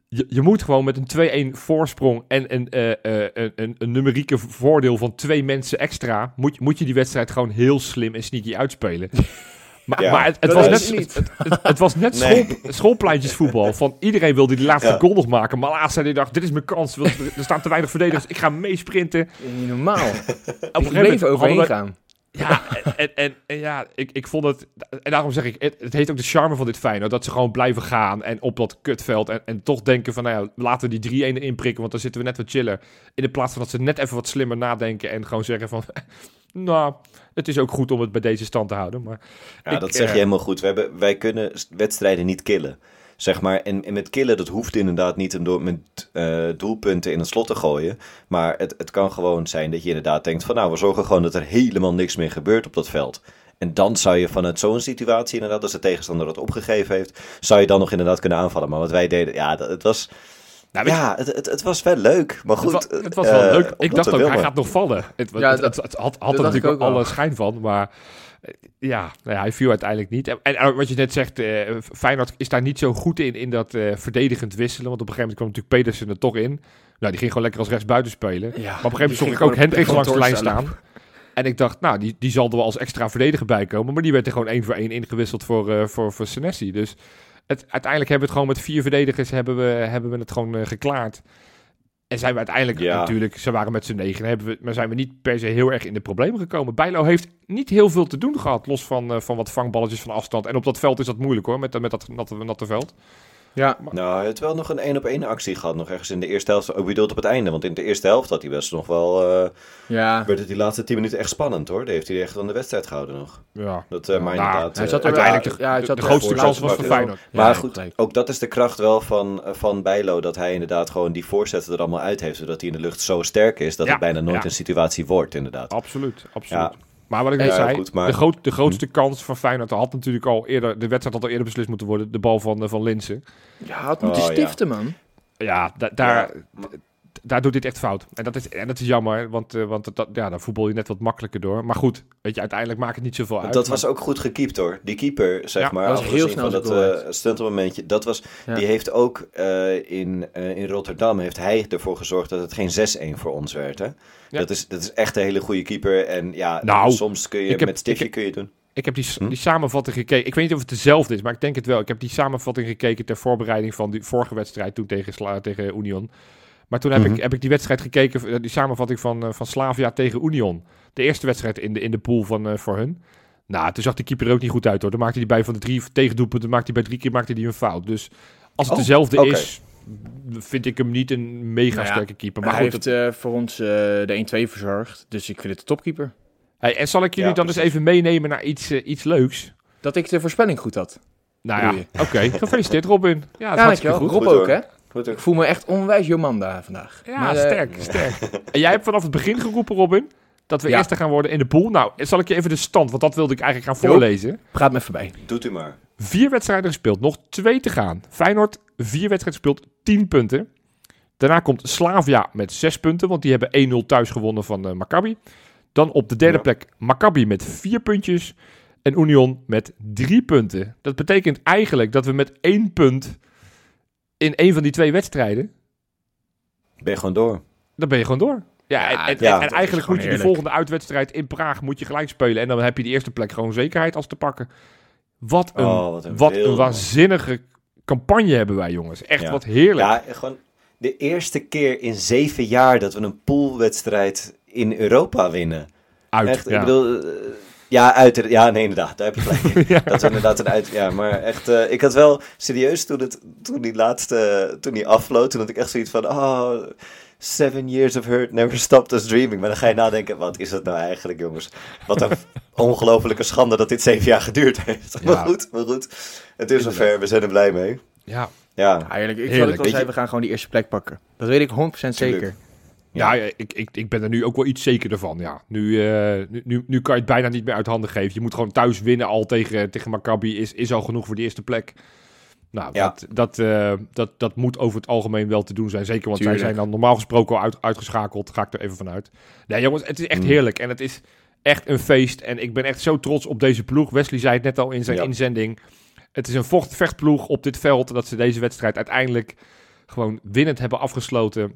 Speaker 1: Je, je moet gewoon met een 2-1 voorsprong en een, eh, eh, een, een, een numerieke voordeel van twee mensen extra, moet, moet je die wedstrijd gewoon heel slim en sneaky uitspelen. Maar,
Speaker 2: Ja,
Speaker 1: maar het, was net, het, het, het was net
Speaker 2: Nee.
Speaker 1: school, schoolpleintjesvoetbal. Van iedereen wilde die laatste
Speaker 2: Ja.
Speaker 1: goal nog maken. Maar laatst zei hij dacht, dit is mijn kans. Er staan te weinig verdedigers. Ik ga meesprinten.
Speaker 3: Niet normaal.
Speaker 1: Op een
Speaker 3: Ik
Speaker 1: gegeven moment
Speaker 3: overheen gaan.
Speaker 1: Ja, en, en, ja, ik, ik vond het... En daarom zeg ik, het, het heeft ook de charme van dit Feyenoord. Dat ze gewoon blijven gaan en op dat kutveld. En, en toch denken van, nou ja, laten we die 3-1 erin prikken. Want dan zitten we net wat chiller. In de plaats van dat ze net even wat slimmer nadenken. En gewoon zeggen van, nou, het is ook goed om het bij deze stand te houden. Maar
Speaker 2: Ja,
Speaker 1: Ik,
Speaker 2: dat zeg je
Speaker 1: eh,
Speaker 2: helemaal goed. We hebben, wij kunnen wedstrijden niet killen. Zeg maar, en, en met killen, dat hoeft inderdaad niet om door met eh, doelpunten in het slot te gooien. Maar het, het kan gewoon zijn dat je inderdaad denkt van nou, we zorgen gewoon dat er helemaal niks meer gebeurt op dat veld. En dan zou je vanuit zo'n situatie inderdaad, als de tegenstander dat opgegeven heeft, zou je dan nog inderdaad kunnen aanvallen. Maar wat wij deden, ja, dat, het was...
Speaker 1: Nou,
Speaker 2: ja, het, het, het was wel leuk. Maar goed,
Speaker 1: het, wa- het was wel
Speaker 2: eh,
Speaker 1: leuk. Ik dacht ook, hij gaat nog vallen. Het,
Speaker 3: Ja,
Speaker 1: het,
Speaker 3: dat-
Speaker 1: het, het had, had er natuurlijk
Speaker 3: ook
Speaker 1: alle
Speaker 3: wel.
Speaker 1: schijn van, maar ja, nou ja, hij viel uiteindelijk niet. En, en wat je net zegt, eh, Feyenoord is daar niet zo goed in, in dat eh, verdedigend wisselen, want op een gegeven moment kwam natuurlijk Pedersen er toch in. Nou, die ging gewoon lekker als rechtsbuiten spelen.
Speaker 3: Ja,
Speaker 1: maar op een gegeven moment zag ik ook Hendricks
Speaker 3: op
Speaker 1: langs de lijn staan. En ik dacht, nou, die, die zal er wel als extra verdediger bij komen. Maar die werd er gewoon één voor één ingewisseld voor, eh voor, voor Senesi. Dus het, uiteindelijk hebben we het gewoon met vier verdedigers hebben we, hebben we het gewoon eh, geklaard. En zijn we uiteindelijk
Speaker 2: Ja.
Speaker 1: natuurlijk, ze waren met z'n negen, hebben we, maar zijn we niet per se heel erg in de problemen gekomen. Bijlo heeft niet heel veel te doen gehad, los van, eh, van wat vangballetjes van afstand. En op dat veld is dat moeilijk hoor, met, dat- met dat natte, natte veld.
Speaker 3: Ja,
Speaker 2: Nou, hij heeft wel nog een één op één actie gehad, nog ergens in de eerste helft. Ook bedoeld op het einde, want in de eerste helft had hij best nog wel... eh,
Speaker 3: ja.
Speaker 2: werd het die laatste 10 minuten echt spannend hoor. Daar heeft hij echt aan de wedstrijd gehouden nog.
Speaker 1: Ja.
Speaker 2: Dat, eh, maar
Speaker 1: Nou,
Speaker 2: inderdaad...
Speaker 3: Hij
Speaker 2: eh,
Speaker 3: zat er
Speaker 1: uiteindelijk de-
Speaker 3: ja, hij
Speaker 1: de,
Speaker 3: zat
Speaker 1: de grootste kans was voor
Speaker 2: Ja,
Speaker 1: Feyenoord.
Speaker 2: Maar goed,
Speaker 3: gelijk.
Speaker 2: ook dat is de kracht wel van, van Bijlo. Dat hij inderdaad gewoon die voorzetten er allemaal uit heeft. Zodat hij in de lucht zo sterk is dat
Speaker 1: Ja,
Speaker 2: het bijna nooit
Speaker 1: ja.
Speaker 2: een situatie wordt inderdaad.
Speaker 1: Absoluut, absoluut. Maar wat ik net
Speaker 2: Ja,
Speaker 1: zei,
Speaker 2: goed, maar-
Speaker 1: de, groot, de grootste kans van Feyenoord had natuurlijk al eerder, de wedstrijd had al eerder beslist moeten worden, de bal van, eh, van Linsen.
Speaker 3: Ja, had moeten
Speaker 2: Oh, ja.
Speaker 3: stiften, man.
Speaker 1: Ja, da- daar,
Speaker 2: Ja.
Speaker 1: Daar doet dit echt fout. En dat is, en dat is jammer, want, eh, want dat, ja, dan voetbal je net wat makkelijker door. Maar goed, weet je, uiteindelijk maakt het niet zoveel uit.
Speaker 2: Dat
Speaker 1: Maar-
Speaker 2: was ook goed gekiept hoor. Die keeper, zeg
Speaker 1: Ja,
Speaker 2: maar.
Speaker 3: dat was heel snel
Speaker 2: van dat eh stuntelmomentje. Dat was,
Speaker 3: Ja.
Speaker 2: Die heeft ook eh, in, in Rotterdam heeft hij ervoor gezorgd dat het geen 6-1 voor ons werd. Hè?
Speaker 1: Ja.
Speaker 2: Dat, is, dat is echt een hele goede keeper. En ja,
Speaker 1: Nou,
Speaker 2: soms kun je
Speaker 1: heb-
Speaker 2: met stiftje kun je doen.
Speaker 1: Ik heb die,
Speaker 2: Hm?
Speaker 1: die samenvatting gekeken. Ik weet niet of het dezelfde is, maar ik denk het wel. Ik heb die samenvatting gekeken ter voorbereiding van die vorige wedstrijd toen tegen, tegen Union. Maar toen heb,
Speaker 2: Mhm.
Speaker 1: ik, heb ik die wedstrijd gekeken, eh, die samenvatting van, eh, van Slavia tegen Union. De eerste wedstrijd in de, in de pool van, eh, voor hun. Nou, toen zag die keeper er ook niet goed uit hoor. Dan maakte hij bij van de drie tegendoelpunten, maakte hij bij drie keer maakte hij een fout. Dus als het
Speaker 2: Oh,
Speaker 1: dezelfde is, vind ik hem niet een mega
Speaker 3: Nou ja,
Speaker 1: sterke keeper. Maar
Speaker 3: hij
Speaker 1: goed,
Speaker 3: heeft
Speaker 1: het-
Speaker 3: eh, voor ons eh, de 1-2 verzorgd. Dus ik vind het de topkeeper.
Speaker 1: hey, en zal ik jullie
Speaker 2: Ja,
Speaker 1: dan eens
Speaker 2: precies.
Speaker 1: even meenemen naar iets, iets leuks?
Speaker 3: Dat ik de voorspelling goed had.
Speaker 1: Nou ja, oké. Gefeliciteerd Robin. Ja, dat is
Speaker 3: Ja,
Speaker 1: hartstikke
Speaker 3: dankjewel.
Speaker 1: goed.
Speaker 3: Rob
Speaker 2: Goed,
Speaker 3: ook,
Speaker 2: hoor.
Speaker 3: hè?
Speaker 2: Goed,
Speaker 3: Ik voel me echt onwijs Jomanda vandaag.
Speaker 1: Ja,
Speaker 3: Maar, eh,
Speaker 1: sterk, sterk. En jij hebt vanaf het begin geroepen, Robin, dat we
Speaker 3: Ja.
Speaker 1: eerste gaan worden in de pool. Nou, zal ik je even de stand, want dat wilde ik eigenlijk gaan
Speaker 3: Jo.
Speaker 1: voorlezen.
Speaker 3: Gaat me voorbij.
Speaker 2: Doet u maar.
Speaker 1: Vier wedstrijden gespeeld, nog twee te gaan. Feyenoord, vier wedstrijden gespeeld, tien punten. Daarna komt Slavia met zes punten, want die hebben 1-0 thuis gewonnen van eh, Maccabi. Dan op de derde
Speaker 2: Ja.
Speaker 1: plek Maccabi met vier puntjes en Union met drie punten. Dat betekent eigenlijk dat we met één punt in één van die twee wedstrijden,
Speaker 2: Ben je gewoon door.
Speaker 1: dan ben je gewoon door. Ja, en, en,
Speaker 2: ja,
Speaker 1: eigenlijk moet je de volgende uitwedstrijd in Praag moet je gelijk spelen. En dan heb je de eerste plek gewoon zekerheid als te pakken. Wat een,
Speaker 2: Oh, wat een
Speaker 1: wat een waanzinnige campagne hebben wij, jongens. Echt
Speaker 2: Ja.
Speaker 1: wat heerlijk.
Speaker 2: Ja, gewoon de eerste keer in zeven jaar dat we een poolwedstrijd in Europa winnen.
Speaker 1: Uit.
Speaker 2: Echt,
Speaker 1: ja.
Speaker 2: ik bedoel... ja, uit, ja, nee, inderdaad, daar heb je gelijk.
Speaker 1: Ja.
Speaker 2: Dat is inderdaad een uit... Ja, maar echt, eh, ik had wel serieus toen, het, toen die laatste, toen die afvloot, toen had ik echt zoiets van, oh, seven years of hurt never stopped us dreaming. Maar dan ga je nadenken, wat is dat nou eigenlijk, jongens? Wat een ongelofelijke schande dat dit zeven jaar geduurd heeft.
Speaker 1: Ja.
Speaker 2: Maar goed, maar goed. Het is zover, we zijn er blij mee.
Speaker 1: Ja.
Speaker 2: Ja,
Speaker 3: Ja, eerlijk, ik, al
Speaker 2: Weet
Speaker 3: zei,
Speaker 2: je-
Speaker 3: we gaan gewoon die eerste plek pakken. Dat weet ik 100% zeker.
Speaker 1: Ja, ik, ik, ik ben er nu ook wel iets zekerder van. Ja. Nu, eh, nu, nu, nu kan je het bijna niet meer uit handen geven. Je moet gewoon thuis winnen al tegen, tegen Maccabi. Is, is al genoeg voor de eerste plek. Nou,
Speaker 2: Ja.
Speaker 1: dat, dat, eh, dat, dat moet over het algemeen wel te doen zijn. Zeker, want
Speaker 3: Tuurlijk.
Speaker 1: zij zijn dan normaal gesproken al uit, uitgeschakeld. Ga ik er even vanuit. Nee, jongens, het is echt
Speaker 2: Mm.
Speaker 1: heerlijk. En het is echt een feest. En ik ben echt zo trots op deze ploeg. Wesley zei het net al in zijn
Speaker 2: Ja.
Speaker 1: inzending. Het is een vocht, vechtploeg op dit veld. Dat ze deze wedstrijd uiteindelijk gewoon winnend hebben afgesloten.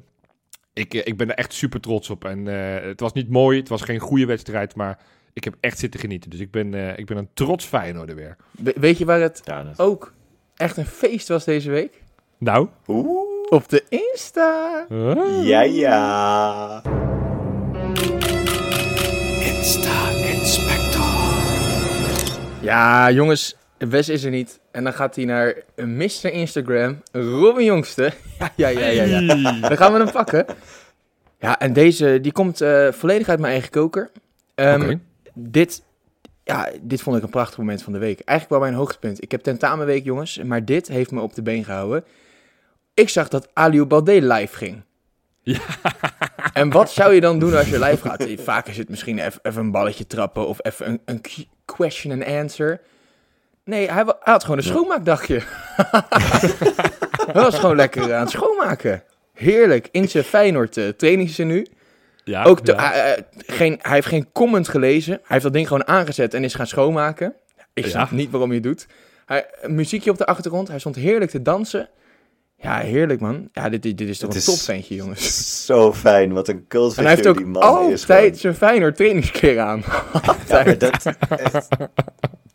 Speaker 1: Ik, eh, ik ben er echt super trots op. En eh, het was niet mooi, het was geen goede wedstrijd, maar ik heb echt zitten genieten. Dus ik ben, eh, ik ben een trots Feyenoorder weer.
Speaker 3: We- weet je waar het
Speaker 2: ja dat...
Speaker 3: ook echt een feest was deze week?
Speaker 1: Nou?
Speaker 2: Oeh.
Speaker 3: Op de Insta.
Speaker 1: Huh?
Speaker 2: Ja, ja.
Speaker 3: Ja, jongens, Wes is er niet. En dan gaat hij naar Mr. Instagram, Robin Jongste. Ja, ja, ja, ja. ja. Dan gaan we hem pakken. Ja, en deze, die komt eh, volledig uit mijn eigen koker.
Speaker 1: Oké.
Speaker 3: Dit, ja, dit vond ik een prachtig moment van de week. Eigenlijk wel mijn hoogtepunt. Ik heb tentamenweek, jongens, maar dit heeft me op de been gehouden. Ik zag dat Aliou Balde live ging.
Speaker 1: Ja.
Speaker 3: En wat zou je dan doen als je live gaat? Vaak is het misschien even, even een balletje trappen of even een, een question and answer. Nee, hij, had gewoon een schoonmaakdagje. hij was gewoon lekker aan het schoonmaken. Heerlijk. In zijn Feyenoord uh.
Speaker 1: Ja,
Speaker 3: Ook de,
Speaker 1: ja.
Speaker 3: hij, eh, geen, hij heeft geen comment gelezen. Hij heeft dat ding gewoon aangezet en is gaan schoonmaken. Ik snap niet waarom je het doet. Hij, een muziekje op de achtergrond. Hij stond heerlijk te dansen. Ja, heerlijk man. Ja, dit, dit, dit is toch
Speaker 2: Het
Speaker 3: een topventje, jongens.
Speaker 2: Zo fijn, wat een
Speaker 3: En
Speaker 2: cultfiguur
Speaker 3: hij heeft ook
Speaker 2: die man is.
Speaker 3: altijd zijn Feyenoord trainingskleren aan.
Speaker 2: Ja, dat... echt-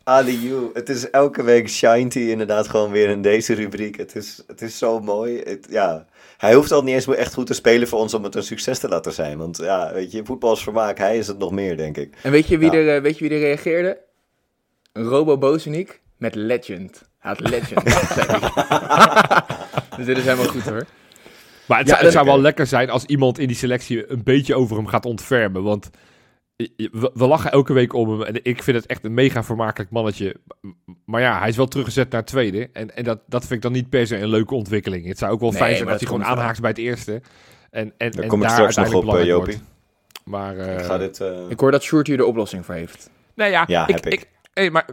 Speaker 2: Aliou, het is elke week shined hij inderdaad gewoon weer in deze rubriek. Het is, het is zo mooi. Het, ja. Hij hoeft al niet eens meer echt goed te spelen voor ons om het een succes te laten zijn. Want ja, weet je, voetbal is vermaak. Hij is het nog meer, denk ik.
Speaker 3: En weet je wie,
Speaker 2: Ja.
Speaker 3: er, eh, weet je wie er reageerde? Robo Bozenik met Legend. Hij had Legend. dus dit is helemaal goed hoor.
Speaker 1: Maar het,
Speaker 3: Ja,
Speaker 1: zou, het
Speaker 3: dat-
Speaker 1: zou wel lekker zijn als iemand in die selectie een beetje over hem gaat ontfermen. Want we, we lachen elke week om hem. En ik vind het echt een mega vermakelijk mannetje. Maar ja, hij is wel teruggezet naar het tweede. En, en dat, dat vind ik dan niet per se een leuke ontwikkeling. Het zou ook wel
Speaker 3: Nee,
Speaker 1: fijn zijn als hij
Speaker 3: dat
Speaker 1: gewoon aanhaakt bij het eerste. En, en,
Speaker 2: Daar
Speaker 1: en
Speaker 2: kom ik
Speaker 1: daar
Speaker 2: straks nog op, eh, Jopie.
Speaker 1: wordt. Maar, eh,
Speaker 2: ik ga dit... eh,
Speaker 3: Ik hoor dat Sjoerd hier de oplossing voor heeft.
Speaker 1: Nee, ja,
Speaker 2: Ja,
Speaker 1: ik,
Speaker 2: heb ik.
Speaker 1: ik. hey, maar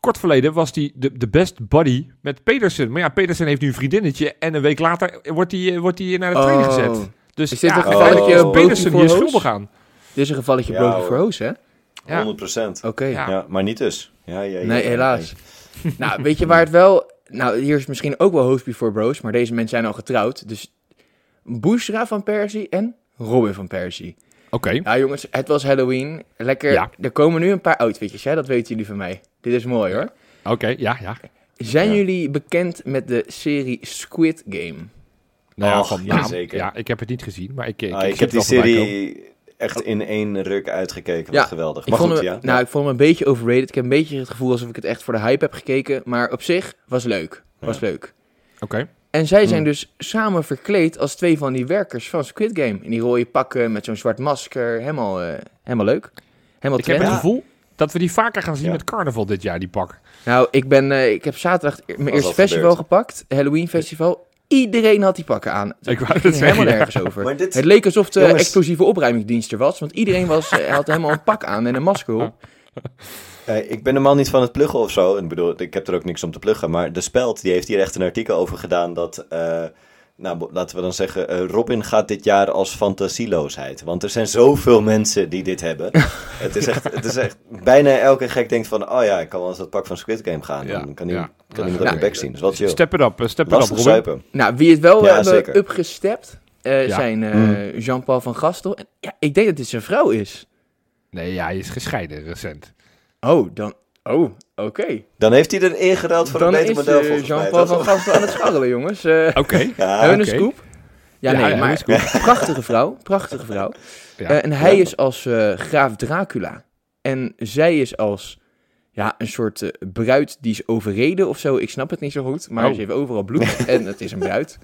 Speaker 1: kort verleden was hij de, de best buddy met Pedersen. Maar ja, Pedersen heeft nu een vriendinnetje. En een week later wordt hij eh, wordt hij naar de training gezet. Dus
Speaker 3: Is dit
Speaker 1: ja,
Speaker 3: een
Speaker 2: broodje
Speaker 1: Pedersen
Speaker 3: voor
Speaker 1: die is
Speaker 3: hoos?
Speaker 1: schuldig aan.
Speaker 3: Dit is een gevalletje
Speaker 2: Ja,
Speaker 3: broodje
Speaker 2: hoor.
Speaker 3: voor hoos, hè?
Speaker 1: Ja.
Speaker 2: 100 procent.
Speaker 3: Oké.
Speaker 1: Ja.
Speaker 2: Ja, maar niet dus. Ja, ja, ja,
Speaker 3: Nee,
Speaker 2: ja,
Speaker 3: helaas. nou, weet je waar het wel... Nou, hier is misschien ook wel host before bros, maar deze mensen zijn al getrouwd. Dus Bushra van Persie en Robin van Persie.
Speaker 1: Oké.
Speaker 3: Ja, jongens, het was Halloween. Lekker.
Speaker 1: Ja.
Speaker 3: Er komen nu een paar outfitjes, hè? Dat weten jullie van mij. Dit is mooi, hoor.
Speaker 1: Oké, ja, ja.
Speaker 3: Zijn
Speaker 2: Ja.
Speaker 3: jullie bekend met de serie Squid Game?
Speaker 1: Nou
Speaker 2: Och,
Speaker 1: van
Speaker 2: ja, zeker.
Speaker 1: Ja, ik heb het niet gezien, maar ik, ik,
Speaker 2: Ah,
Speaker 1: ik,
Speaker 2: ik
Speaker 1: zie
Speaker 2: heb die serie echt in één ruk uitgekeken. Wat
Speaker 3: Ja,
Speaker 2: geweldig.
Speaker 3: Ik
Speaker 2: Maar
Speaker 3: vond,
Speaker 2: goed,
Speaker 3: hem,
Speaker 2: ja.
Speaker 3: nou, ik vond hem een beetje overrated. Ik heb een beetje het gevoel alsof ik het echt voor de hype heb gekeken. Maar op zich was leuk. Was leuk.
Speaker 1: Oké.
Speaker 3: En zij zijn
Speaker 2: Hmm.
Speaker 3: dus samen verkleed als twee van die werkers van Squid Game. In die rode pakken met zo'n zwart masker. Helemaal, eh, helemaal leuk. Helemaal
Speaker 1: Ik heb het gevoel dat we die vaker gaan zien
Speaker 2: Ja.
Speaker 1: met carnaval dit jaar, die pak.
Speaker 3: Nou, ik, ben, eh, ik heb zaterdag e- mijn eerste
Speaker 2: al
Speaker 3: festival
Speaker 2: gebeurd.
Speaker 3: gepakt. Halloween festival. Iedereen had die pakken aan.
Speaker 1: Ik wou
Speaker 3: Het
Speaker 1: het
Speaker 3: helemaal
Speaker 1: ja.
Speaker 3: nergens over.
Speaker 2: Dit-
Speaker 3: Het leek alsof de
Speaker 2: Jongens.
Speaker 3: explosieve opruimingsdienst er was. Want iedereen was, eh, had helemaal een pak aan en een masker op.
Speaker 2: Eh, ik ben helemaal niet van het pluggen of zo. Ik bedoel, ik heb er ook niks om te pluggen. Maar de Speld die heeft hier echt een artikel over gedaan dat... eh, nou, laten we dan zeggen, eh, Robin gaat dit jaar als fantasieloosheid. Want er zijn zoveel mensen die dit hebben. het, is echt, het is echt, bijna elke gek denkt van, oh ja, ik kan wel eens dat pak van Squid Game gaan.
Speaker 1: Ja,
Speaker 2: Dan kan hij
Speaker 1: ja.
Speaker 2: kan hij
Speaker 1: Ja, ja.
Speaker 2: de bek zien. Dat is wel chill.
Speaker 1: Step it up, eh, step it up,
Speaker 2: Lastig
Speaker 1: Robin.
Speaker 2: zuipen.
Speaker 3: Nou, wie het wel
Speaker 2: Ja,
Speaker 3: hebben
Speaker 2: zeker.
Speaker 3: upgestept eh,
Speaker 1: Ja.
Speaker 3: zijn eh,
Speaker 2: Mm.
Speaker 3: Jean-Paul van Gastel. En, ja, ik denk dat dit zijn vrouw is.
Speaker 1: Nee, ja, hij is gescheiden recent.
Speaker 3: Oh, dan... Oh, oké.
Speaker 2: Dan heeft hij er ingeruild voor
Speaker 3: Dan
Speaker 2: een beter model
Speaker 3: eh,
Speaker 2: volgens.
Speaker 3: Jean-Paul van Gastel aan het scharrelen, jongens. Eh,
Speaker 1: Oké.
Speaker 2: Ja,
Speaker 3: hebben we een scoop? Ja,
Speaker 1: Ja,
Speaker 3: nee,
Speaker 1: ja,
Speaker 3: maar prachtige vrouw. Prachtige vrouw.
Speaker 1: Ja.
Speaker 3: Eh, en hij
Speaker 2: Ja.
Speaker 3: is als eh, graaf Dracula. En zij is als ja, een soort bruid die is overreden of zo. Ik snap het niet zo goed. Maar
Speaker 1: Oh.
Speaker 3: ze heeft overal bloed. en het is een bruid.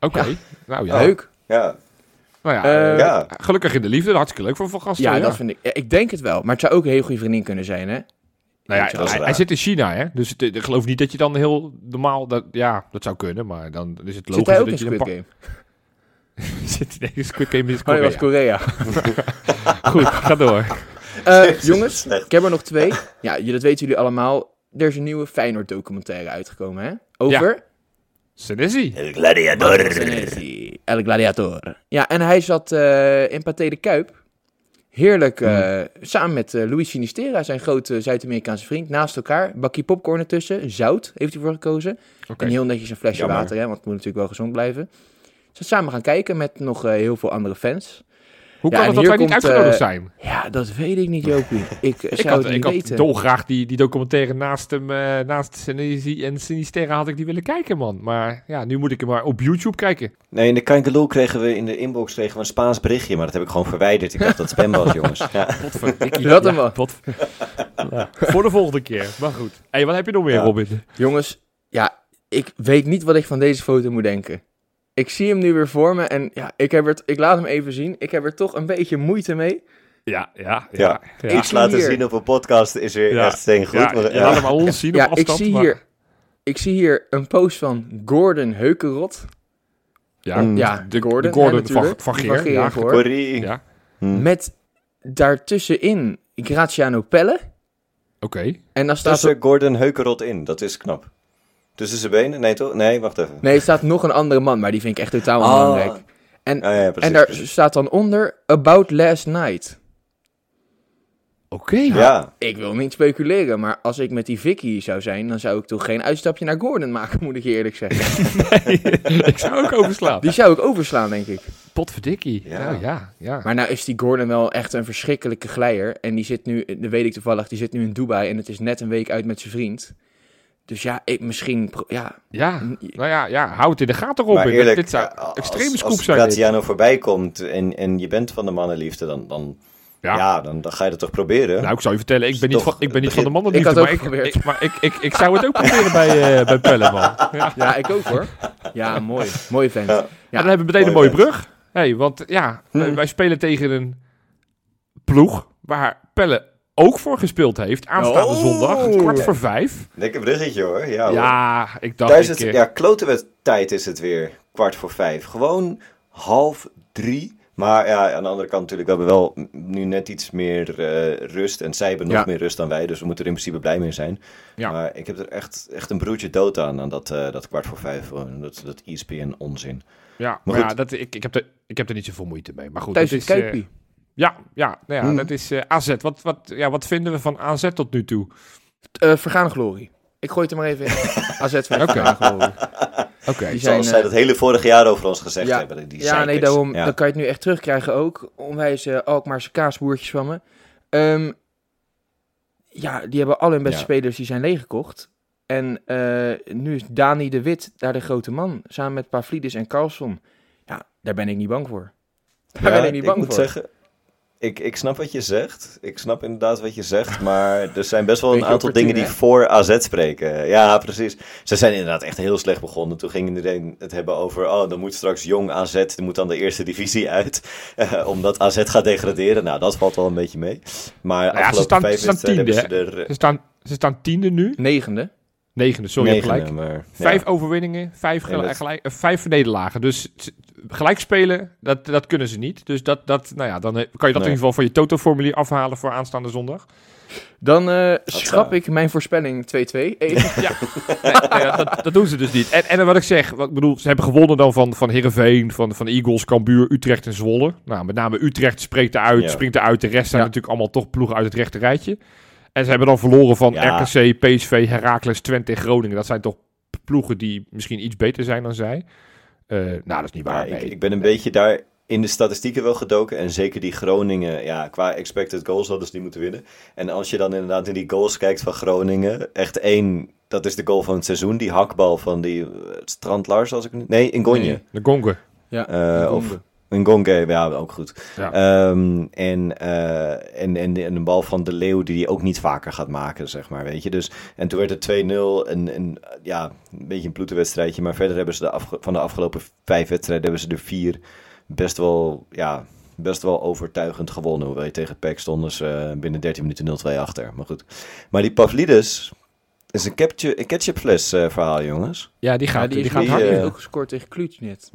Speaker 1: Oké.
Speaker 3: Ja.
Speaker 1: Nou ja.
Speaker 3: Leuk.
Speaker 2: ja.
Speaker 1: Nou ja,
Speaker 2: Ja.
Speaker 1: gelukkig in de liefde. Hartstikke leuk voor Van Gasten.
Speaker 3: Ja,
Speaker 1: ja.
Speaker 3: dat vind ik. ja, Ik denk het wel. Maar het zou ook een heel goede vriendin kunnen zijn, hè?
Speaker 1: Nou ja, hij, zit in China, hè? Dus het- ik geloof niet dat je dan heel normaal... Dat, ja, dat zou kunnen, maar dan is het logisch
Speaker 3: Zit hij ook in
Speaker 1: dat je
Speaker 3: Squid
Speaker 1: een
Speaker 3: Game?
Speaker 1: Zit nee, Squid Game is
Speaker 3: Oh, dat was
Speaker 1: Korea.
Speaker 3: Korea.
Speaker 1: Goed, ga door.
Speaker 3: Eh, jongens, ik heb er nog twee. Ja, dat weten jullie allemaal. Er is een nieuwe Feyenoord documentaire uitgekomen, hè? Over...
Speaker 1: Senesi.
Speaker 2: El Gladiador.
Speaker 3: Senesi, El Gladiator. Ja, en hij zat eh, in Pathé de Kuip. Heerlijk, eh, samen met eh, Luis Sinistera, zijn grote Zuid-Amerikaanse vriend, naast elkaar. Bakje popcorn ertussen, zout heeft hij voor gekozen. En heel netjes een flesje
Speaker 2: Jammer.
Speaker 3: water, hè, want het moet natuurlijk wel gezond blijven. Ze zijn samen gaan kijken met nog eh, heel veel andere fans.
Speaker 1: Hoe
Speaker 3: Ja,
Speaker 1: kan het dat
Speaker 3: hier
Speaker 1: wij niet
Speaker 3: komt,
Speaker 1: uitgenodigd
Speaker 3: eh,
Speaker 1: zijn?
Speaker 3: Ja, dat weet ik niet, Jopie. Ik,
Speaker 1: Ik
Speaker 3: zou
Speaker 1: had,
Speaker 3: het
Speaker 1: ik
Speaker 3: niet
Speaker 1: had
Speaker 3: weten.
Speaker 1: dolgraag die, die documentaire naast hem, eh, naast en Sinistera had ik die willen kijken, man. Maar ja, nu moet ik hem maar op YouTube kijken.
Speaker 2: Nee, in de Kangaloo kregen we in de inbox kregen we een Spaans berichtje, maar dat heb ik gewoon verwijderd. Ik dacht dat het spam was, jongens. Ja.
Speaker 3: Dat hem wel.
Speaker 1: Voor de volgende keer. Maar goed. hey, wat heb je nog meer,
Speaker 2: Ja.
Speaker 1: Robin?
Speaker 3: Jongens, ja, ik weet niet wat ik van deze foto moet denken. Ik zie hem nu weer voor me en ja, ik, heb er, ik laat hem even zien. Ik heb er toch een beetje moeite mee.
Speaker 1: Ja, ja, ja.
Speaker 2: Ja.
Speaker 1: ja.
Speaker 2: Iets laten
Speaker 3: hier-
Speaker 2: zien op een podcast is weer
Speaker 1: Ja.
Speaker 2: echt steen goed.
Speaker 1: Ja,
Speaker 2: maar- ja.
Speaker 1: laat hem ons zien
Speaker 3: Ja,
Speaker 1: op
Speaker 3: ik zie,
Speaker 1: maar-
Speaker 3: hier, ik zie hier een post van Gordon Heukenrot.
Speaker 1: Ja,
Speaker 2: Mm.
Speaker 3: Ja,
Speaker 1: de,
Speaker 3: Gordon,
Speaker 1: de Gordon van,
Speaker 3: natuurlijk.
Speaker 1: van
Speaker 3: Die
Speaker 1: Geer.
Speaker 3: van Geer
Speaker 1: Ja,
Speaker 3: voor.
Speaker 2: Corrie.
Speaker 1: ja.
Speaker 2: Hm.
Speaker 3: Met daartussenin Graziano Pelle.
Speaker 1: oké.
Speaker 3: En dan staat
Speaker 2: Tussen
Speaker 3: er...
Speaker 2: Gordon Heukerot in, dat is knap. Tussen zijn benen? Nee, toch? Nee, wacht even.
Speaker 3: Nee, er staat nog een andere man, maar die vind ik echt totaal
Speaker 2: Ah.
Speaker 3: onbelangrijk. En,
Speaker 2: Ah, ja, precies,
Speaker 3: en daar
Speaker 2: precies.
Speaker 3: staat dan onder About Last Night.
Speaker 1: Oké.
Speaker 2: Ja,
Speaker 3: Ik wil niet speculeren, maar als ik met die Vicky zou zijn, dan zou ik toch geen uitstapje naar Gordon maken, moet ik je eerlijk zeggen.
Speaker 1: Nee, ik zou ook overslaan.
Speaker 3: Die zou ik overslaan, denk ik.
Speaker 1: Potverdikkie.
Speaker 2: Ja.
Speaker 1: Ja, ja, ja.
Speaker 3: Maar nou is die Gordon wel echt een verschrikkelijke glijer. En die zit nu, dat weet ik toevallig, die zit nu in Dubai en het is net een week uit met zijn vriend. Dus ja, ik misschien, ja,
Speaker 1: Ja, nou ja, ja, houd het in de gaten, Robin.
Speaker 2: maar eerlijk,
Speaker 1: Dit zou
Speaker 2: ja, als-
Speaker 1: extreme scoop
Speaker 2: als
Speaker 1: zijn. dit.
Speaker 2: Graziano voorbij komt en, en je bent van de mannenliefde, dan, dan,
Speaker 1: Ja.
Speaker 2: ja. dan, dan ga je dat toch proberen?
Speaker 1: Nou, ik zou je vertellen, ik ben niet
Speaker 2: Toch
Speaker 1: van, ik ben niet van de mannenliefde,
Speaker 3: Ik had
Speaker 1: maar,
Speaker 3: ook
Speaker 1: ik, ik, maar ik, ik, ik zou het ook proberen bij, eh bij Pelle, man. Ja.
Speaker 3: ja, ik ook hoor. Ja, mooi. Mooi vent.
Speaker 2: Ja.
Speaker 1: En dan hebben we meteen een
Speaker 2: Mooi
Speaker 1: mooie brug. Hey, want ja, wij-
Speaker 2: Hmm.
Speaker 1: wij spelen tegen een ploeg waar Pelle ook voor gespeeld heeft. Aanstaande
Speaker 3: Oh.
Speaker 1: zondag, kwart voor vijf.
Speaker 2: Lekker bruggetje hoor. Ja, hoor.
Speaker 1: Ja, ik dacht...
Speaker 2: Thuis
Speaker 1: ik,
Speaker 2: het, ja, klotenwet tijd is het weer. Kwart voor vijf. Gewoon half drie. Maar ja, aan de andere kant natuurlijk, we hebben wel nu net iets meer eh, rust. En zij hebben nog
Speaker 3: Ja.
Speaker 2: meer rust dan wij. Dus we moeten er in principe blij mee zijn.
Speaker 1: Ja.
Speaker 2: Maar ik heb er echt, echt een broertje dood aan, aan dat, eh, dat kwart voor vijf. Dat, dat ESPN onzin.
Speaker 1: ja,
Speaker 2: Maar
Speaker 1: maar ja,
Speaker 2: goed.
Speaker 1: dat, ik, ik, heb er, ik heb er niet zoveel moeite mee. Maar goed,
Speaker 3: Thuis het
Speaker 1: is... ja, ja, nou ja
Speaker 2: Hmm.
Speaker 1: dat is eh, AZ. Wat, wat, ja, wat vinden we van AZ tot nu toe?
Speaker 3: Eh, vergane glorie. Ik gooi het er maar even in. AZ van glorie.
Speaker 1: Oké.
Speaker 3: Die zijn,
Speaker 2: Zoals zij dat hele vorige jaar over ons gezegd
Speaker 3: ja,
Speaker 2: hebben. Die
Speaker 3: ja, nee, daarom
Speaker 2: Ja.
Speaker 3: dan kan je het nu echt terugkrijgen ook. Onwijs Alkmaarse kaasboertjes van me. Ehm, ja, die hebben al hun beste
Speaker 2: Ja.
Speaker 3: spelers die zijn leeggekocht. En eh, nu is Dani de Wit daar de grote man. Samen met Pavlidis en Carlson. Ja, daar ben ik niet bang voor. Daar
Speaker 2: Ja,
Speaker 3: ben ik niet bang
Speaker 2: moet
Speaker 3: voor.
Speaker 2: zeggen, ik, ik snap wat je zegt. Ik snap inderdaad wat je zegt. Maar er zijn best wel een aantal dingen die voor AZ spreken. Ja, precies. Ze zijn inderdaad echt heel slecht begonnen. Toen ging iedereen het hebben over... Oh, dan moet straks jong AZ... Die moet dan de eerste divisie uit. eh, omdat AZ gaat degraderen. Nou, dat valt wel een beetje mee. Maar
Speaker 1: Nou ja, ze
Speaker 2: afgelopen
Speaker 1: staan,
Speaker 2: vijf
Speaker 1: ze staan tiende.
Speaker 2: hebben ze er...
Speaker 1: Ze staan, ze staan tiende nu.
Speaker 3: Negende.
Speaker 1: Negende, sorry,
Speaker 2: negende,
Speaker 1: gelijk.
Speaker 2: maar,
Speaker 1: Vijf overwinningen, vijf,
Speaker 2: dat-
Speaker 1: gelijk, eh, vijf nederlagen. Dus gelijk spelen, dat, dat kunnen ze niet. Dus dat, dat, nou ja, dan eh, kan je dat in ieder geval van je Toto-formulier afhalen voor aanstaande zondag.
Speaker 3: Dan eh, schrap
Speaker 2: eh,
Speaker 3: ik mijn voorspelling 2-2. Even.
Speaker 1: Ja, nee, dat, dat doen ze dus niet. En, en wat ik zeg, wat ik bedoel, ze hebben gewonnen dan van, van Heerenveen, van, van Eagles, Cambuur, Utrecht en Zwolle. Nou, met name Utrecht spreekt eruit,
Speaker 2: Ja.
Speaker 1: springt eruit. De rest zijn
Speaker 3: Ja.
Speaker 1: natuurlijk allemaal toch ploegen uit het rechte rijtje. En ze hebben dan verloren van
Speaker 2: Ja.
Speaker 1: RKC, PSV, Heracles, Twente en Groningen. Dat zijn toch ploegen die misschien iets beter zijn dan zij. Eh, nou, dat is niet waar.
Speaker 2: ik,
Speaker 1: nee.
Speaker 2: ik ben een beetje daar in de statistieken wel gedoken. En zeker die Groningen, ja, qua expected goals hadden ze die moeten winnen. En als je dan inderdaad in die goals kijkt van Groningen, echt één, dat is de goal van het seizoen. Die hakbal van die eh, Strand Lars, als ik het niet... Nee, Ingonje.
Speaker 3: Nee.
Speaker 1: De Gongen.
Speaker 3: Ja,
Speaker 2: Eh, of
Speaker 3: Gonge.
Speaker 2: Ngonge, ja, ook goed.
Speaker 1: Ja.
Speaker 2: Ehm, en, eh, en, en, en een bal van de Leeuw die hij ook niet vaker gaat maken, zeg maar, weet je. Dus, en toen werd het 2-0 en, en ja, een beetje een ploetenwedstrijdje. Maar verder hebben ze de afge- van de afgelopen vijf wedstrijden hebben ze er vier best wel, ja, best wel overtuigend gewonnen. Hoewel je tegen PEC stonden ze eh, binnen 13 minuten 0-2 achter. Maar goed. Maar die Pavlidis is een, ketchup, een ketchupfles eh, verhaal, jongens.
Speaker 1: Ja, die
Speaker 3: Ja,
Speaker 1: gaat,
Speaker 3: die,
Speaker 1: die, gaat
Speaker 3: die
Speaker 1: hard.
Speaker 3: ook gescoord tegen Kluj net.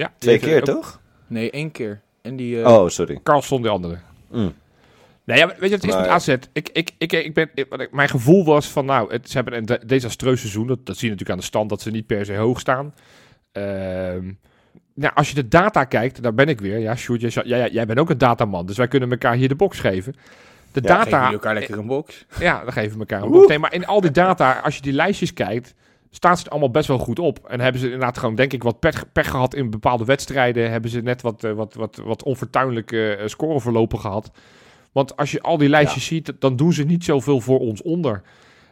Speaker 1: Ja,
Speaker 2: Twee keer, toch?
Speaker 3: Nee, één keer. En die... eh,
Speaker 2: Oh, sorry.
Speaker 1: Carlson de andere.
Speaker 2: Mm.
Speaker 1: Nee, ja, weet je, het is
Speaker 2: Maar-
Speaker 1: met AZ. Ik, ik, ik, ik ben, ik- mijn gevoel was van, nou, het, ze hebben een de- desastreus seizoen. Dat, dat zie je natuurlijk aan de stand, dat ze niet per se hoog staan. Ehm, nou, als je de data kijkt, daar ben ik weer. Ja, Sjoerd, jij, jij, bent ook een dataman, dus wij kunnen elkaar hier de box geven. De
Speaker 2: Ja,
Speaker 3: geven
Speaker 1: data,
Speaker 3: jullie elkaar lekker een box.
Speaker 1: ja, dan geven we elkaar een box. Nee, maar in al die data, als je die lijstjes kijkt, staan ze er allemaal best wel goed op. En hebben ze inderdaad gewoon, denk ik, wat pech, pech gehad in bepaalde wedstrijden. Hebben ze net wat, eh, wat, wat, wat onfortuinlijke eh, scoreverlopen gehad. Want als je al die lijstjes ziet, dan doen ze niet zoveel voor ons onder.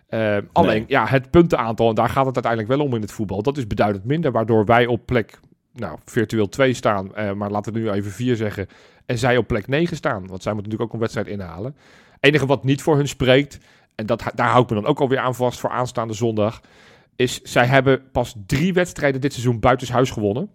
Speaker 1: Eh, alleen,
Speaker 2: Nee.
Speaker 1: ja, het puntenaantal, en daar gaat het uiteindelijk wel om in het voetbal, dat is beduidend minder. Waardoor wij op plek, nou, virtueel 2 staan, maar laten we nu even 4 zeggen. En zij op plek 9 staan, want zij moeten natuurlijk ook een wedstrijd inhalen. enige wat niet voor hun spreekt, en dat, daar hou ik me dan ook alweer aan vast voor aanstaande zondag, is zij hebben pas drie wedstrijden dit seizoen buitenshuis gewonnen.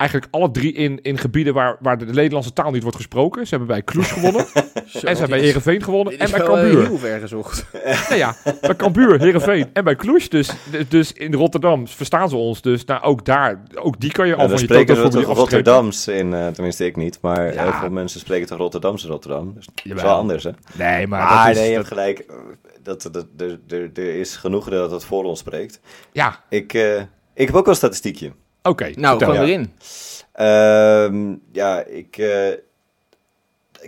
Speaker 1: Eigenlijk alle drie in, in gebieden waar, waar de Nederlandse taal niet wordt gesproken. Ze hebben bij Kloes gewonnen.
Speaker 3: Zo,
Speaker 1: en ze hebben bij Heerenveen gewonnen. En bij
Speaker 3: eh,
Speaker 1: Cambuur.
Speaker 3: heel ver gezocht.
Speaker 1: Nou ja, bij Cambuur, Heerenveen en bij Kloes. Dus, dus in Rotterdam verstaan ze ons. Dus nou, ook daar, ook die kan je al
Speaker 2: Ja,
Speaker 1: van je
Speaker 2: spreken ze toch. Rotterdams in, eh, tenminste ik niet, maar
Speaker 1: Ja.
Speaker 2: heel veel mensen spreken toch Rotterdams in Rotterdam. Dus dat is wel anders, hè?
Speaker 1: Nee, maar, dat is...
Speaker 2: nee, je
Speaker 1: dat-
Speaker 2: hebt gelijk. eh, Dat, dat, er, er, er is genoeg dat het voor ons spreekt.
Speaker 1: ja,
Speaker 2: Ik, eh, ik heb ook wel een statistiekje.
Speaker 1: Oké.
Speaker 3: Nou,
Speaker 1: vertel.
Speaker 3: gewoon
Speaker 2: Ja.
Speaker 3: erin.
Speaker 2: Ehm, ja, ik...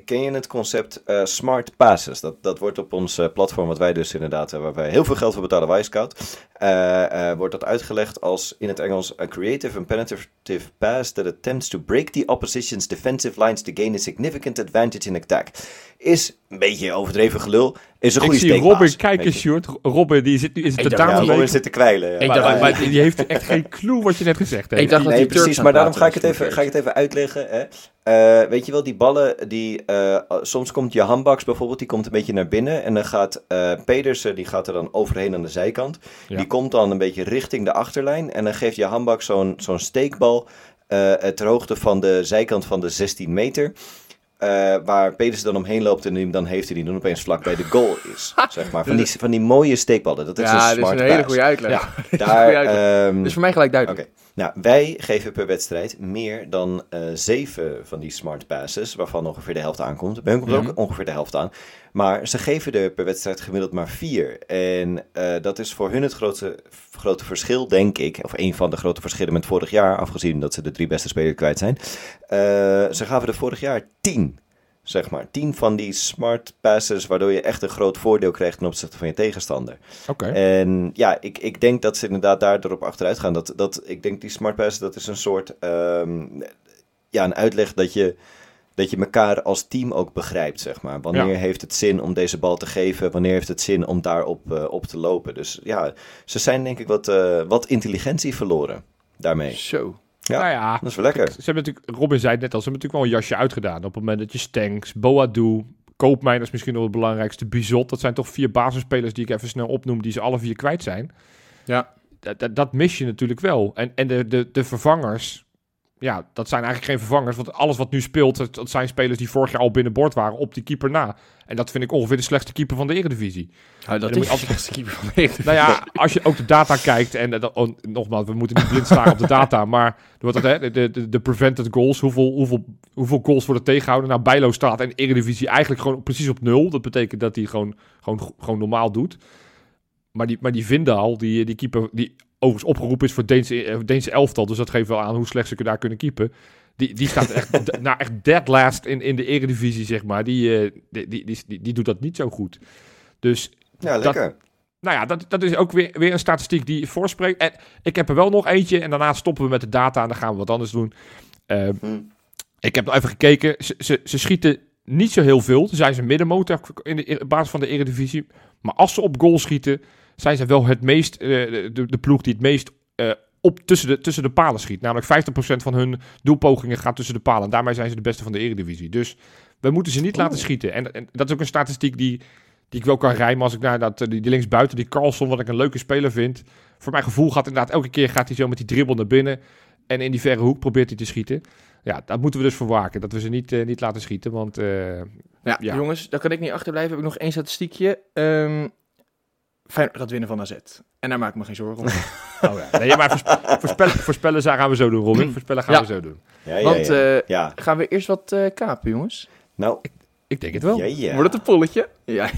Speaker 2: ken je het concept eh, smart passes? Dat, dat wordt op ons eh, platform, wat wij dus inderdaad, eh, waar wij heel veel geld voor betalen, Wisecout, eh, eh, wordt dat uitgelegd als in het Engels a creative and penetrative pass that attempts to break the opposition's defensive lines to gain a significant advantage in attack. Is een beetje overdreven gelul. Is een
Speaker 1: Ik
Speaker 2: goede
Speaker 1: zie
Speaker 2: steekpaas.
Speaker 1: Robin kijken. Sjoerd. Robin, die zit nu in zijn
Speaker 3: Ik dacht,
Speaker 2: Ja,
Speaker 1: tentamen.
Speaker 2: Robin zit te kwijlen. Ja.
Speaker 3: Ik
Speaker 1: maar,
Speaker 3: dacht dat
Speaker 1: die heeft echt geen clue wat je net gezegd hebt.
Speaker 3: Ik dacht dat
Speaker 2: Nee,
Speaker 3: Turks
Speaker 2: precies, maar daarom ga ik, het even, ga ik het even uitleggen. Hè. Eh, weet je wel, die ballen, die, eh, soms komt je handbaks bijvoorbeeld, die komt een beetje naar binnen. En dan gaat eh, Pedersen, die gaat er dan overheen aan de zijkant.
Speaker 1: Ja.
Speaker 2: Die komt dan een beetje richting de achterlijn. En dan geeft je handbak zo'n zo'n steekbal eh, ter hoogte van de zijkant van de 16 meter. Eh, waar Pedersen dan omheen loopt en dan heeft hij die dan opeens vlak bij de goal is. zeg maar. van, die, van die mooie steekballen. Dat is
Speaker 3: ja,
Speaker 2: een
Speaker 3: dit is
Speaker 2: smart
Speaker 3: een hele goede uitleg.
Speaker 1: Ja,
Speaker 3: is
Speaker 2: Daar,
Speaker 3: goede uitleg.
Speaker 2: ehm,
Speaker 3: Dus voor mij gelijk duidelijk.
Speaker 2: Oké. Nou, wij geven per wedstrijd meer dan eh, zeven van die smart passes, waarvan ongeveer de helft aankomt. Bij hun komt
Speaker 1: Mhm.
Speaker 2: ook ongeveer de helft aan. Maar ze geven er per wedstrijd gemiddeld maar vier. En eh, dat is voor hun het grote, grote verschil, denk ik. Of een van de grote verschillen met vorig jaar, afgezien dat ze de drie beste spelers kwijt zijn. Eh, ze gaven er vorig jaar tien. Zeg maar, tien van die smart passes, waardoor je echt een groot voordeel krijgt ten opzichte van je tegenstander.
Speaker 1: Oké.
Speaker 2: En ja, ik, ik denk dat ze inderdaad daardoor op achteruit gaan. Dat, dat, ik denk die smart pass, dat is een soort, ehm, ja, een uitleg dat je, dat je elkaar als team ook begrijpt, zeg maar. Wanneer
Speaker 1: Ja.
Speaker 2: heeft het zin om deze bal te geven? Wanneer heeft het zin om daarop eh, op te lopen? Dus ja, ze zijn denk ik wat, eh, wat intelligentie verloren daarmee.
Speaker 3: Zo.
Speaker 2: Ja,
Speaker 1: nou ja,
Speaker 2: Dat is wel lekker.
Speaker 1: Ze hebben natuurlijk, Robin zei het net al, ze hebben natuurlijk wel een jasje uitgedaan. Op het moment dat je Stanks, Boadu, Koopmijners misschien nog het belangrijkste, Bizot. Dat zijn toch vier basisspelers die ik even snel opnoem, die ze alle vier kwijt zijn.
Speaker 3: Ja.
Speaker 1: Dat, dat, dat mis je natuurlijk wel. En, en de, de, de vervangers, ja, dat zijn eigenlijk geen vervangers. Want alles wat nu speelt, dat, zijn spelers die vorig jaar al binnenboord waren op die keeper na. En dat vind ik ongeveer de slechtste keeper van de Eredivisie.
Speaker 3: Nou, dat is de slechtste keeper van de Eredivisie.
Speaker 1: Nou ja, als je ook de data kijkt, en dat, oh, nogmaals, we moeten niet blind staan op de data, maar wordt dat, hè, de, de, de prevented goals, hoeveel, hoeveel, hoeveel goals worden tegengehouden? Nou, Bijlo staat in de Eredivisie eigenlijk gewoon precies op nul. Dat betekent dat hij gewoon, gewoon, gewoon normaal doet. Maar die, maar die Vindal, die, die keeper, die overigens opgeroepen is voor Deense, eh, Deense elftal, dus dat geeft wel aan hoe slecht ze daar kunnen keepen. Die, die staat echt, nou, echt dead last in, in de Eredivisie, zeg maar. Die, eh, die, die, die, doet dat niet zo goed. Dus
Speaker 2: Ja, lekker.
Speaker 1: nou ja, dat, dat is ook weer, weer een statistiek die voorspreekt. En ik heb er wel nog eentje en daarna stoppen we met de data en dan gaan we wat anders doen. Eh,
Speaker 2: Hm.
Speaker 1: Ik heb nog even gekeken. Ze, ze, ze schieten niet zo heel veel. Ze zijn ze middenmotor in de basis van de Eredivisie. Maar als ze op goal schieten, zijn ze wel het meest, eh, de, de ploeg die het meest eh, op tussen de, tussen de palen schiet. Namelijk 50% van hun doelpogingen gaat tussen de palen. En daarmee zijn ze de beste van de Eredivisie. Dus we moeten ze niet laten schieten. En, en dat is ook een statistiek die, die ik wel kan rijmen als ik naar dat, eh, die, die linksbuiten, die Carlson, wat ik een leuke speler vind. Voor mijn gevoel gaat inderdaad elke keer gaat hij zo met die dribbel naar binnen. En in die verre hoek probeert hij te schieten. Ja, dat moeten we dus voor waken. Dat we ze niet, niet laten schieten. Want
Speaker 3: Ja,
Speaker 1: Ja.
Speaker 3: jongens, daar kan ik niet achterblijven. Heb ik nog één statistiekje. Ehm Feyenoord gaat winnen van AZ. En daar maak ik me geen zorgen om.
Speaker 1: oh ja. nee, maar voorspe- voorspellen, voorspellen gaan we zo doen, Robin. Voorspellen gaan
Speaker 3: Ja.
Speaker 1: we zo doen.
Speaker 2: Ja, ja,
Speaker 3: Want
Speaker 2: ja.
Speaker 3: eh,
Speaker 2: ja.
Speaker 3: gaan we eerst wat eh, kapen, jongens?
Speaker 2: Nou,
Speaker 1: Ik denk het wel.
Speaker 2: ja, ja.
Speaker 3: Wordt het een polletje? Ja.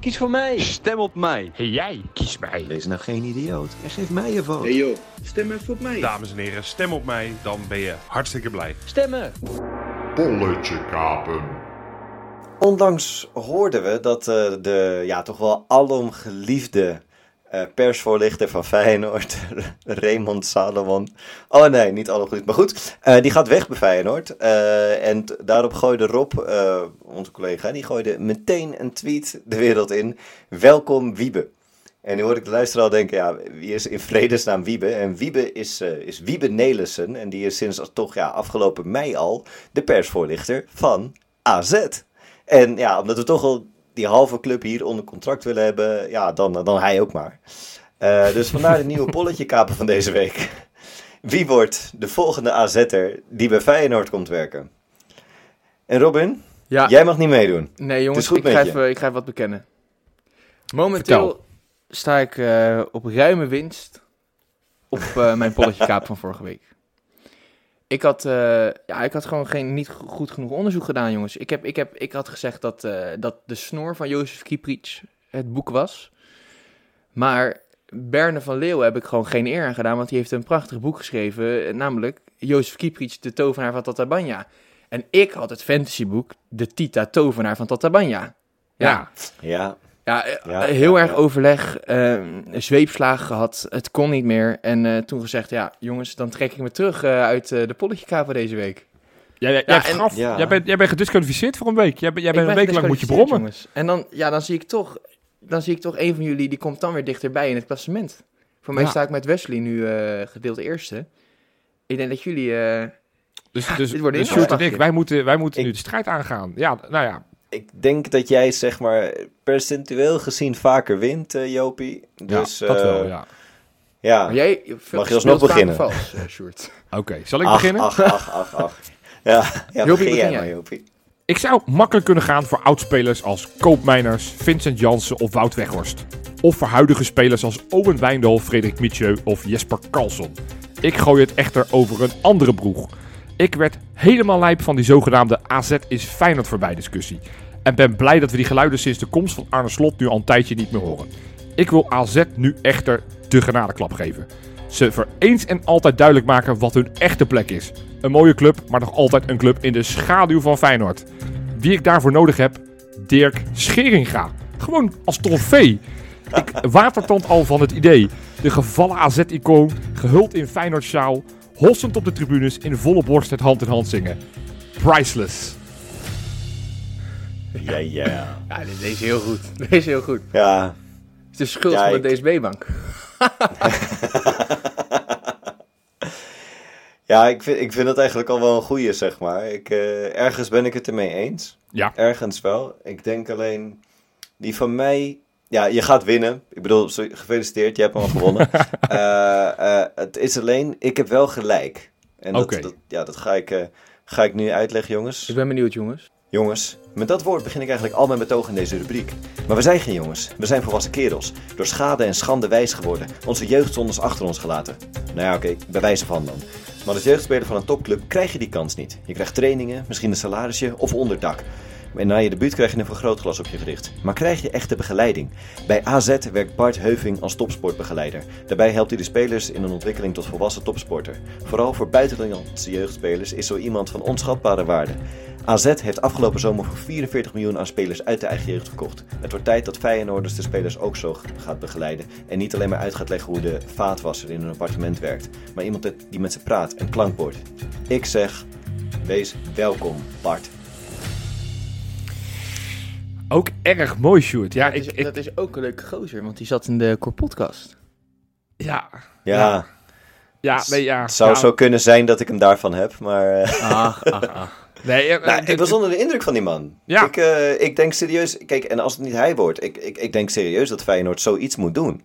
Speaker 5: Kies voor mij. Stem op mij.
Speaker 1: Hey, jij, kies mij.
Speaker 2: Wees nou geen idioot en geef mij je vote.
Speaker 6: Hey joh, stem even op mij.
Speaker 7: Dames en heren, stem op mij, dan ben je hartstikke blij.
Speaker 3: Stemmen!
Speaker 8: Bolletje kapen.
Speaker 2: Onlangs hoorden we dat eh, de ja, toch wel alom geliefde eh, persvoorlichter van Feyenoord, Raymond Salomon. Oh nee, niet alom geliefd, maar goed. eh, die gaat weg bij Feyenoord. En daarop gooide Rob, onze collega, die gooide meteen een tweet de wereld in. Welkom Wiebe. En nu hoor ik de luisteraar al denken, ja, wie is in vredesnaam Wiebe? En Wiebe is, is Wiebe Nelissen. En die is sinds toch ja, afgelopen mei al de persvoorlichter van AZ. En ja, omdat we toch al die halve club hier onder contract willen hebben, ja, dan, dan hij ook maar. Eh, dus vandaar de nieuwe polletje kapen van deze week. Wie wordt de volgende AZ'er die bij Feyenoord komt werken? En Robin,
Speaker 3: Ja,
Speaker 2: jij mag niet meedoen.
Speaker 3: nee jongens,
Speaker 2: goed
Speaker 3: ik ga, even, ik ga even wat bekennen. Momenteel
Speaker 1: Vertel.
Speaker 3: sta ik eh, op ruime winst op eh, mijn polletje kaap van vorige week. Ik had, eh, ja, ik had gewoon geen, niet go- goed genoeg onderzoek gedaan, jongens. Ik, heb, ik, heb, ik had gezegd dat, eh, dat de snor van Jozef Kieprits het boek was. Maar Berne van Leeuwen heb ik gewoon geen eer aan gedaan, want die heeft een prachtig boek geschreven, eh, namelijk Jozef Kieprits, de tovenaar van Tatabanya. En ik had het fantasyboek, de Tita tovenaar van Tatabanya. Ja,
Speaker 2: Ja,
Speaker 3: ja, eh,
Speaker 2: Ja,
Speaker 3: heel
Speaker 2: ja,
Speaker 3: erg
Speaker 2: ja.
Speaker 3: overleg, eh, zweepslagen gehad, het kon niet meer. En eh, toen gezegd, ja jongens, dan trek ik me terug eh, uit eh, de polletjekaper deze week.
Speaker 1: Jij, jij,
Speaker 3: Ja, en-
Speaker 1: gaf-
Speaker 2: Ja.
Speaker 1: jij, bent, jij bent gedisqualificeerd voor een week. Jij, bent- jij bent een week lang moet je brommen.
Speaker 3: Jongens. En dan, ja, dan zie ik toch, dan zie ik toch een van jullie, die komt dan weer dichterbij in het klassement. Voor mij
Speaker 1: Ja.
Speaker 3: sta ik met Wesley nu eh, gedeeld eerste. Ik denk dat jullie... eh,
Speaker 1: Dus, dus,
Speaker 3: dit
Speaker 1: dus
Speaker 3: een
Speaker 1: Sjoerd en ik, wij moeten, wij moeten
Speaker 2: Ik-
Speaker 1: nu de strijd aangaan. Ja, nou ja.
Speaker 2: Ik denk dat jij zeg maar percentueel gezien vaker wint, eh, Jopie. Dus,
Speaker 1: ja, dat
Speaker 2: eh,
Speaker 1: wel, ja.
Speaker 2: ja.
Speaker 3: maar jij
Speaker 2: Mag je alsnog beginnen?
Speaker 3: Vals, eh, Sjoerd.
Speaker 1: Oké, zal ik
Speaker 2: ach,
Speaker 1: beginnen?
Speaker 2: ach, ach, ach, ach. Ja, ja begin
Speaker 3: begin
Speaker 2: jij maar, Jopie.
Speaker 1: Ik zou makkelijk kunnen gaan voor oudspelers als Koopmeiners, Vincent Jansen of Wout Weghorst. Of voor huidige spelers als Owen Wijndal, Frederik Mitjeu of Jesper Karlsson. Ik gooi het echter over een andere broeg. Ik werd helemaal lijp van die zogenaamde AZ is Feyenoord voorbij discussie. En ben blij dat we die geluiden sinds de komst van Arne Slot nu al een tijdje niet meer horen. Ik wil AZ nu echter de genadeklap geven. Ze voor eens en altijd duidelijk maken wat hun echte plek is. Een mooie club, maar nog altijd een club in de schaduw van Feyenoord. Wie ik daarvoor nodig heb? Dirk Scheringa. Gewoon als trofee. Ik watertand al van het idee. De gevallen AZ-icoon, gehuld in Feyenoord-sjaal, hossend op de tribunes in volle borst het hand in hand zingen. Priceless.
Speaker 2: Ja, ja.
Speaker 3: Ja, dit deze is heel goed. Deze is heel goed.
Speaker 2: Ja,
Speaker 3: Het is de schuld
Speaker 2: Ja,
Speaker 3: van
Speaker 2: ik-
Speaker 3: de DSB-bank.
Speaker 2: Ja, ik vind, ik vind dat eigenlijk al wel een goeie, zeg maar. Ik, eh, ergens ben ik het ermee eens.
Speaker 1: Ja.
Speaker 2: Ergens wel. Ik denk alleen, die van mij... Ja, je gaat winnen. Ik bedoel, gefeliciteerd, je hebt hem al gewonnen. Eh, eh, het is alleen, ik heb wel gelijk. En dat, ja, dat ga ik, eh, ga ik nu uitleggen, jongens.
Speaker 3: Ik ben benieuwd, jongens.
Speaker 2: Jongens, met dat woord begin ik eigenlijk al mijn betoog in deze rubriek. Maar we zijn geen jongens, we zijn volwassen kerels. Door schade en schande wijs geworden. Onze jeugdzondes achter ons gelaten. Nou ja, oké, bij wijze van dan. Maar als jeugdspeler van een topclub krijg je die kans niet. Je krijgt trainingen, misschien een salarisje of onderdak. En na je debuut krijg je een vergrootglas op je gericht. Maar krijg je echte begeleiding? Bij AZ werkt Bart Heuving als topsportbegeleider. Daarbij helpt hij de spelers in een ontwikkeling tot volwassen topsporter. Vooral voor buitenlandse jeugdspelers is zo iemand van onschatbare waarde. AZ heeft afgelopen zomer voor 44 miljoen aan spelers uit de eigen jeugd verkocht. Het wordt tijd dat Feyenoorders de spelers ook zo gaat begeleiden. En niet alleen maar uit gaat leggen hoe de vaatwasser in een appartement werkt. Maar iemand die met ze praat en klankbord. Ik zeg, wees welkom Bart.
Speaker 1: Ook erg mooi, Sjoerd. Ja,
Speaker 3: dat,
Speaker 1: ik,
Speaker 3: is,
Speaker 1: ik,
Speaker 3: dat is ook een leuke gozer, want die zat in de Core Podcast.
Speaker 1: ja,
Speaker 2: Ja,
Speaker 1: Ja. ja, nee, ja.
Speaker 2: het zou
Speaker 1: ja.
Speaker 2: zo kunnen zijn dat ik hem daarvan heb. Maar eh,
Speaker 3: Ach, ach, ach.
Speaker 1: Nee, eh,
Speaker 2: nou,
Speaker 1: dit-
Speaker 2: ik was onder de indruk van die man.
Speaker 1: Ja.
Speaker 2: Ik, eh, ik denk serieus, kijk, en als het niet hij wordt, ik, ik, ik denk serieus dat Feyenoord zoiets moet doen.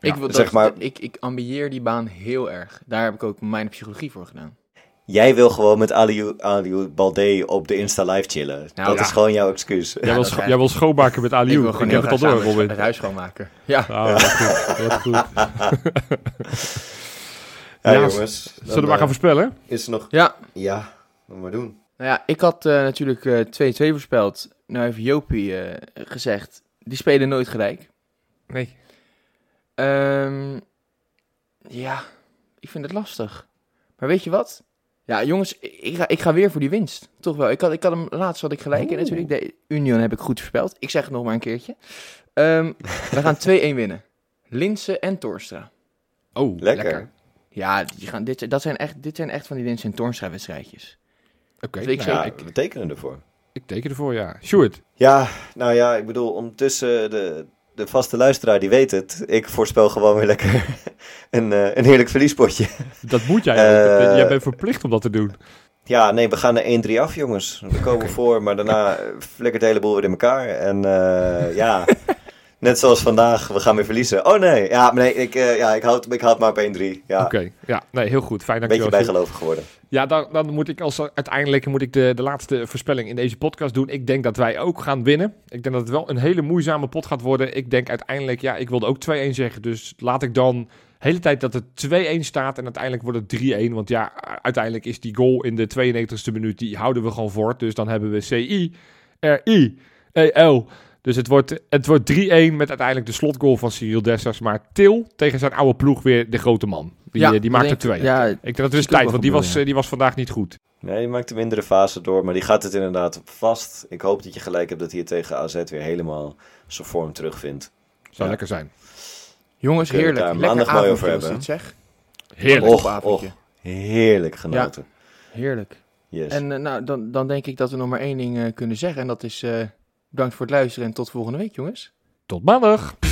Speaker 3: ik, wil, dat,
Speaker 2: zeg maar-
Speaker 3: ik, ik ambieer die baan heel erg. Daar heb ik ook mijn psychologie voor gedaan.
Speaker 2: Jij wil gewoon met Aliou, Balde op de Insta live chillen.
Speaker 3: Nou,
Speaker 2: dat
Speaker 3: ja.
Speaker 2: is gewoon jouw excuus.
Speaker 1: jij, wil,
Speaker 3: dat
Speaker 1: scho-
Speaker 3: is-
Speaker 1: jij wil schoonmaken met
Speaker 3: ik
Speaker 1: Aliou.
Speaker 3: wil
Speaker 1: Ik,
Speaker 3: gewoon
Speaker 1: heb het al door, Robin.
Speaker 3: het huis schoonmaken. Ja.
Speaker 1: Ah, wat goed. Wat goed.
Speaker 2: Ja,
Speaker 1: Ja,
Speaker 2: jongens.
Speaker 1: Zullen
Speaker 2: dan,
Speaker 1: we maar
Speaker 2: eh,
Speaker 1: gaan voorspellen?
Speaker 2: Is er nog...
Speaker 3: ja,
Speaker 2: Ja, moet maar doen.
Speaker 3: nou ja, ik had eh, natuurlijk eh 2-2 voorspeld. Nou heeft Jopie eh, gezegd, die spelen nooit gelijk.
Speaker 1: Nee.
Speaker 3: Ehm, ja, ik vind het lastig. Maar weet je wat? Ja, jongens, ik ga, ik ga weer voor die winst. Toch wel. Ik had, ik had hem laatst had ik gelijk. En natuurlijk, de Union heb ik goed voorspeld. Ik zeg het nog maar een keertje. Ehm, we gaan 2-1 winnen. Linse en Torstra.
Speaker 1: Oh,
Speaker 2: Lekker.
Speaker 3: Ja, die gaan, dit, dat zijn echt, dit zijn echt van die Linse en Torstra wedstrijdjes.
Speaker 1: Oké,
Speaker 3: Dat weet ik
Speaker 1: nou,
Speaker 2: Ja,
Speaker 1: ik,
Speaker 2: we tekenen ervoor.
Speaker 1: ik teken ervoor, ja. Sjoerd.
Speaker 2: Ja, nou ja, ik bedoel, ondertussen, de, de vaste luisteraar die weet het. Ik voorspel gewoon weer lekker een, eh, een heerlijk verliespotje.
Speaker 1: Dat moet jij
Speaker 2: Eh.
Speaker 1: Jij bent verplicht om dat te doen.
Speaker 2: Ja, nee, we gaan naar 1-3 af, jongens. We komen voor, maar daarna flikkert de hele boel weer in elkaar. En eh, ja, net zoals vandaag, we gaan weer verliezen. Oh nee, ja, nee, ik, eh, ja, ik, houd, ik houd maar op 1-3. Ja,
Speaker 1: Oké, ja. Nee, heel goed. Fijn,
Speaker 2: een beetje bijgelovig geworden.
Speaker 1: Ja, dan, dan moet ik als uiteindelijk moet ik de, de laatste voorspelling in deze podcast doen. Ik denk dat wij ook gaan winnen. Ik denk dat het wel een hele moeizame pot gaat worden. Ik denk uiteindelijk, ja, ik wilde ook 2-1 zeggen. Dus laat ik dan de hele tijd dat het 2-1 staat en uiteindelijk wordt het 3-1. Want ja, uiteindelijk is die goal in de 92e minuut, die houden we gewoon voort. Dus dan hebben we C-I-R-I-E-L. Dus het wordt, het wordt 3-1 met uiteindelijk de slotgoal van Cyril Dessers. Maar Til tegen zijn oude ploeg weer de grote man. Die,
Speaker 3: Ja,
Speaker 1: eh, die maakt er
Speaker 3: denk-
Speaker 1: twee.
Speaker 3: Ja,
Speaker 1: Ik denk dat het is tijd, want die was, eh, die was vandaag niet goed.
Speaker 2: Nee, die maakt de mindere fase door, maar die gaat het inderdaad vast. Ik hoop dat je gelijk hebt dat hij het tegen AZ weer helemaal zijn vorm terugvindt.
Speaker 1: Zou
Speaker 2: Ja.
Speaker 1: lekker zijn.
Speaker 3: jongens,
Speaker 2: Kunnen
Speaker 3: heerlijk.
Speaker 2: daar
Speaker 3: Lekker
Speaker 2: maandag mooi over hebben,
Speaker 3: zeg.
Speaker 1: Heerlijk.
Speaker 2: Och, heerlijk genoten.
Speaker 3: Heerlijk.
Speaker 2: Yes.
Speaker 3: En eh, nou, dan, dan denk ik dat we nog maar één ding eh, kunnen zeggen. En dat is eh, bedankt voor het luisteren en tot volgende week, jongens.
Speaker 1: Tot maandag.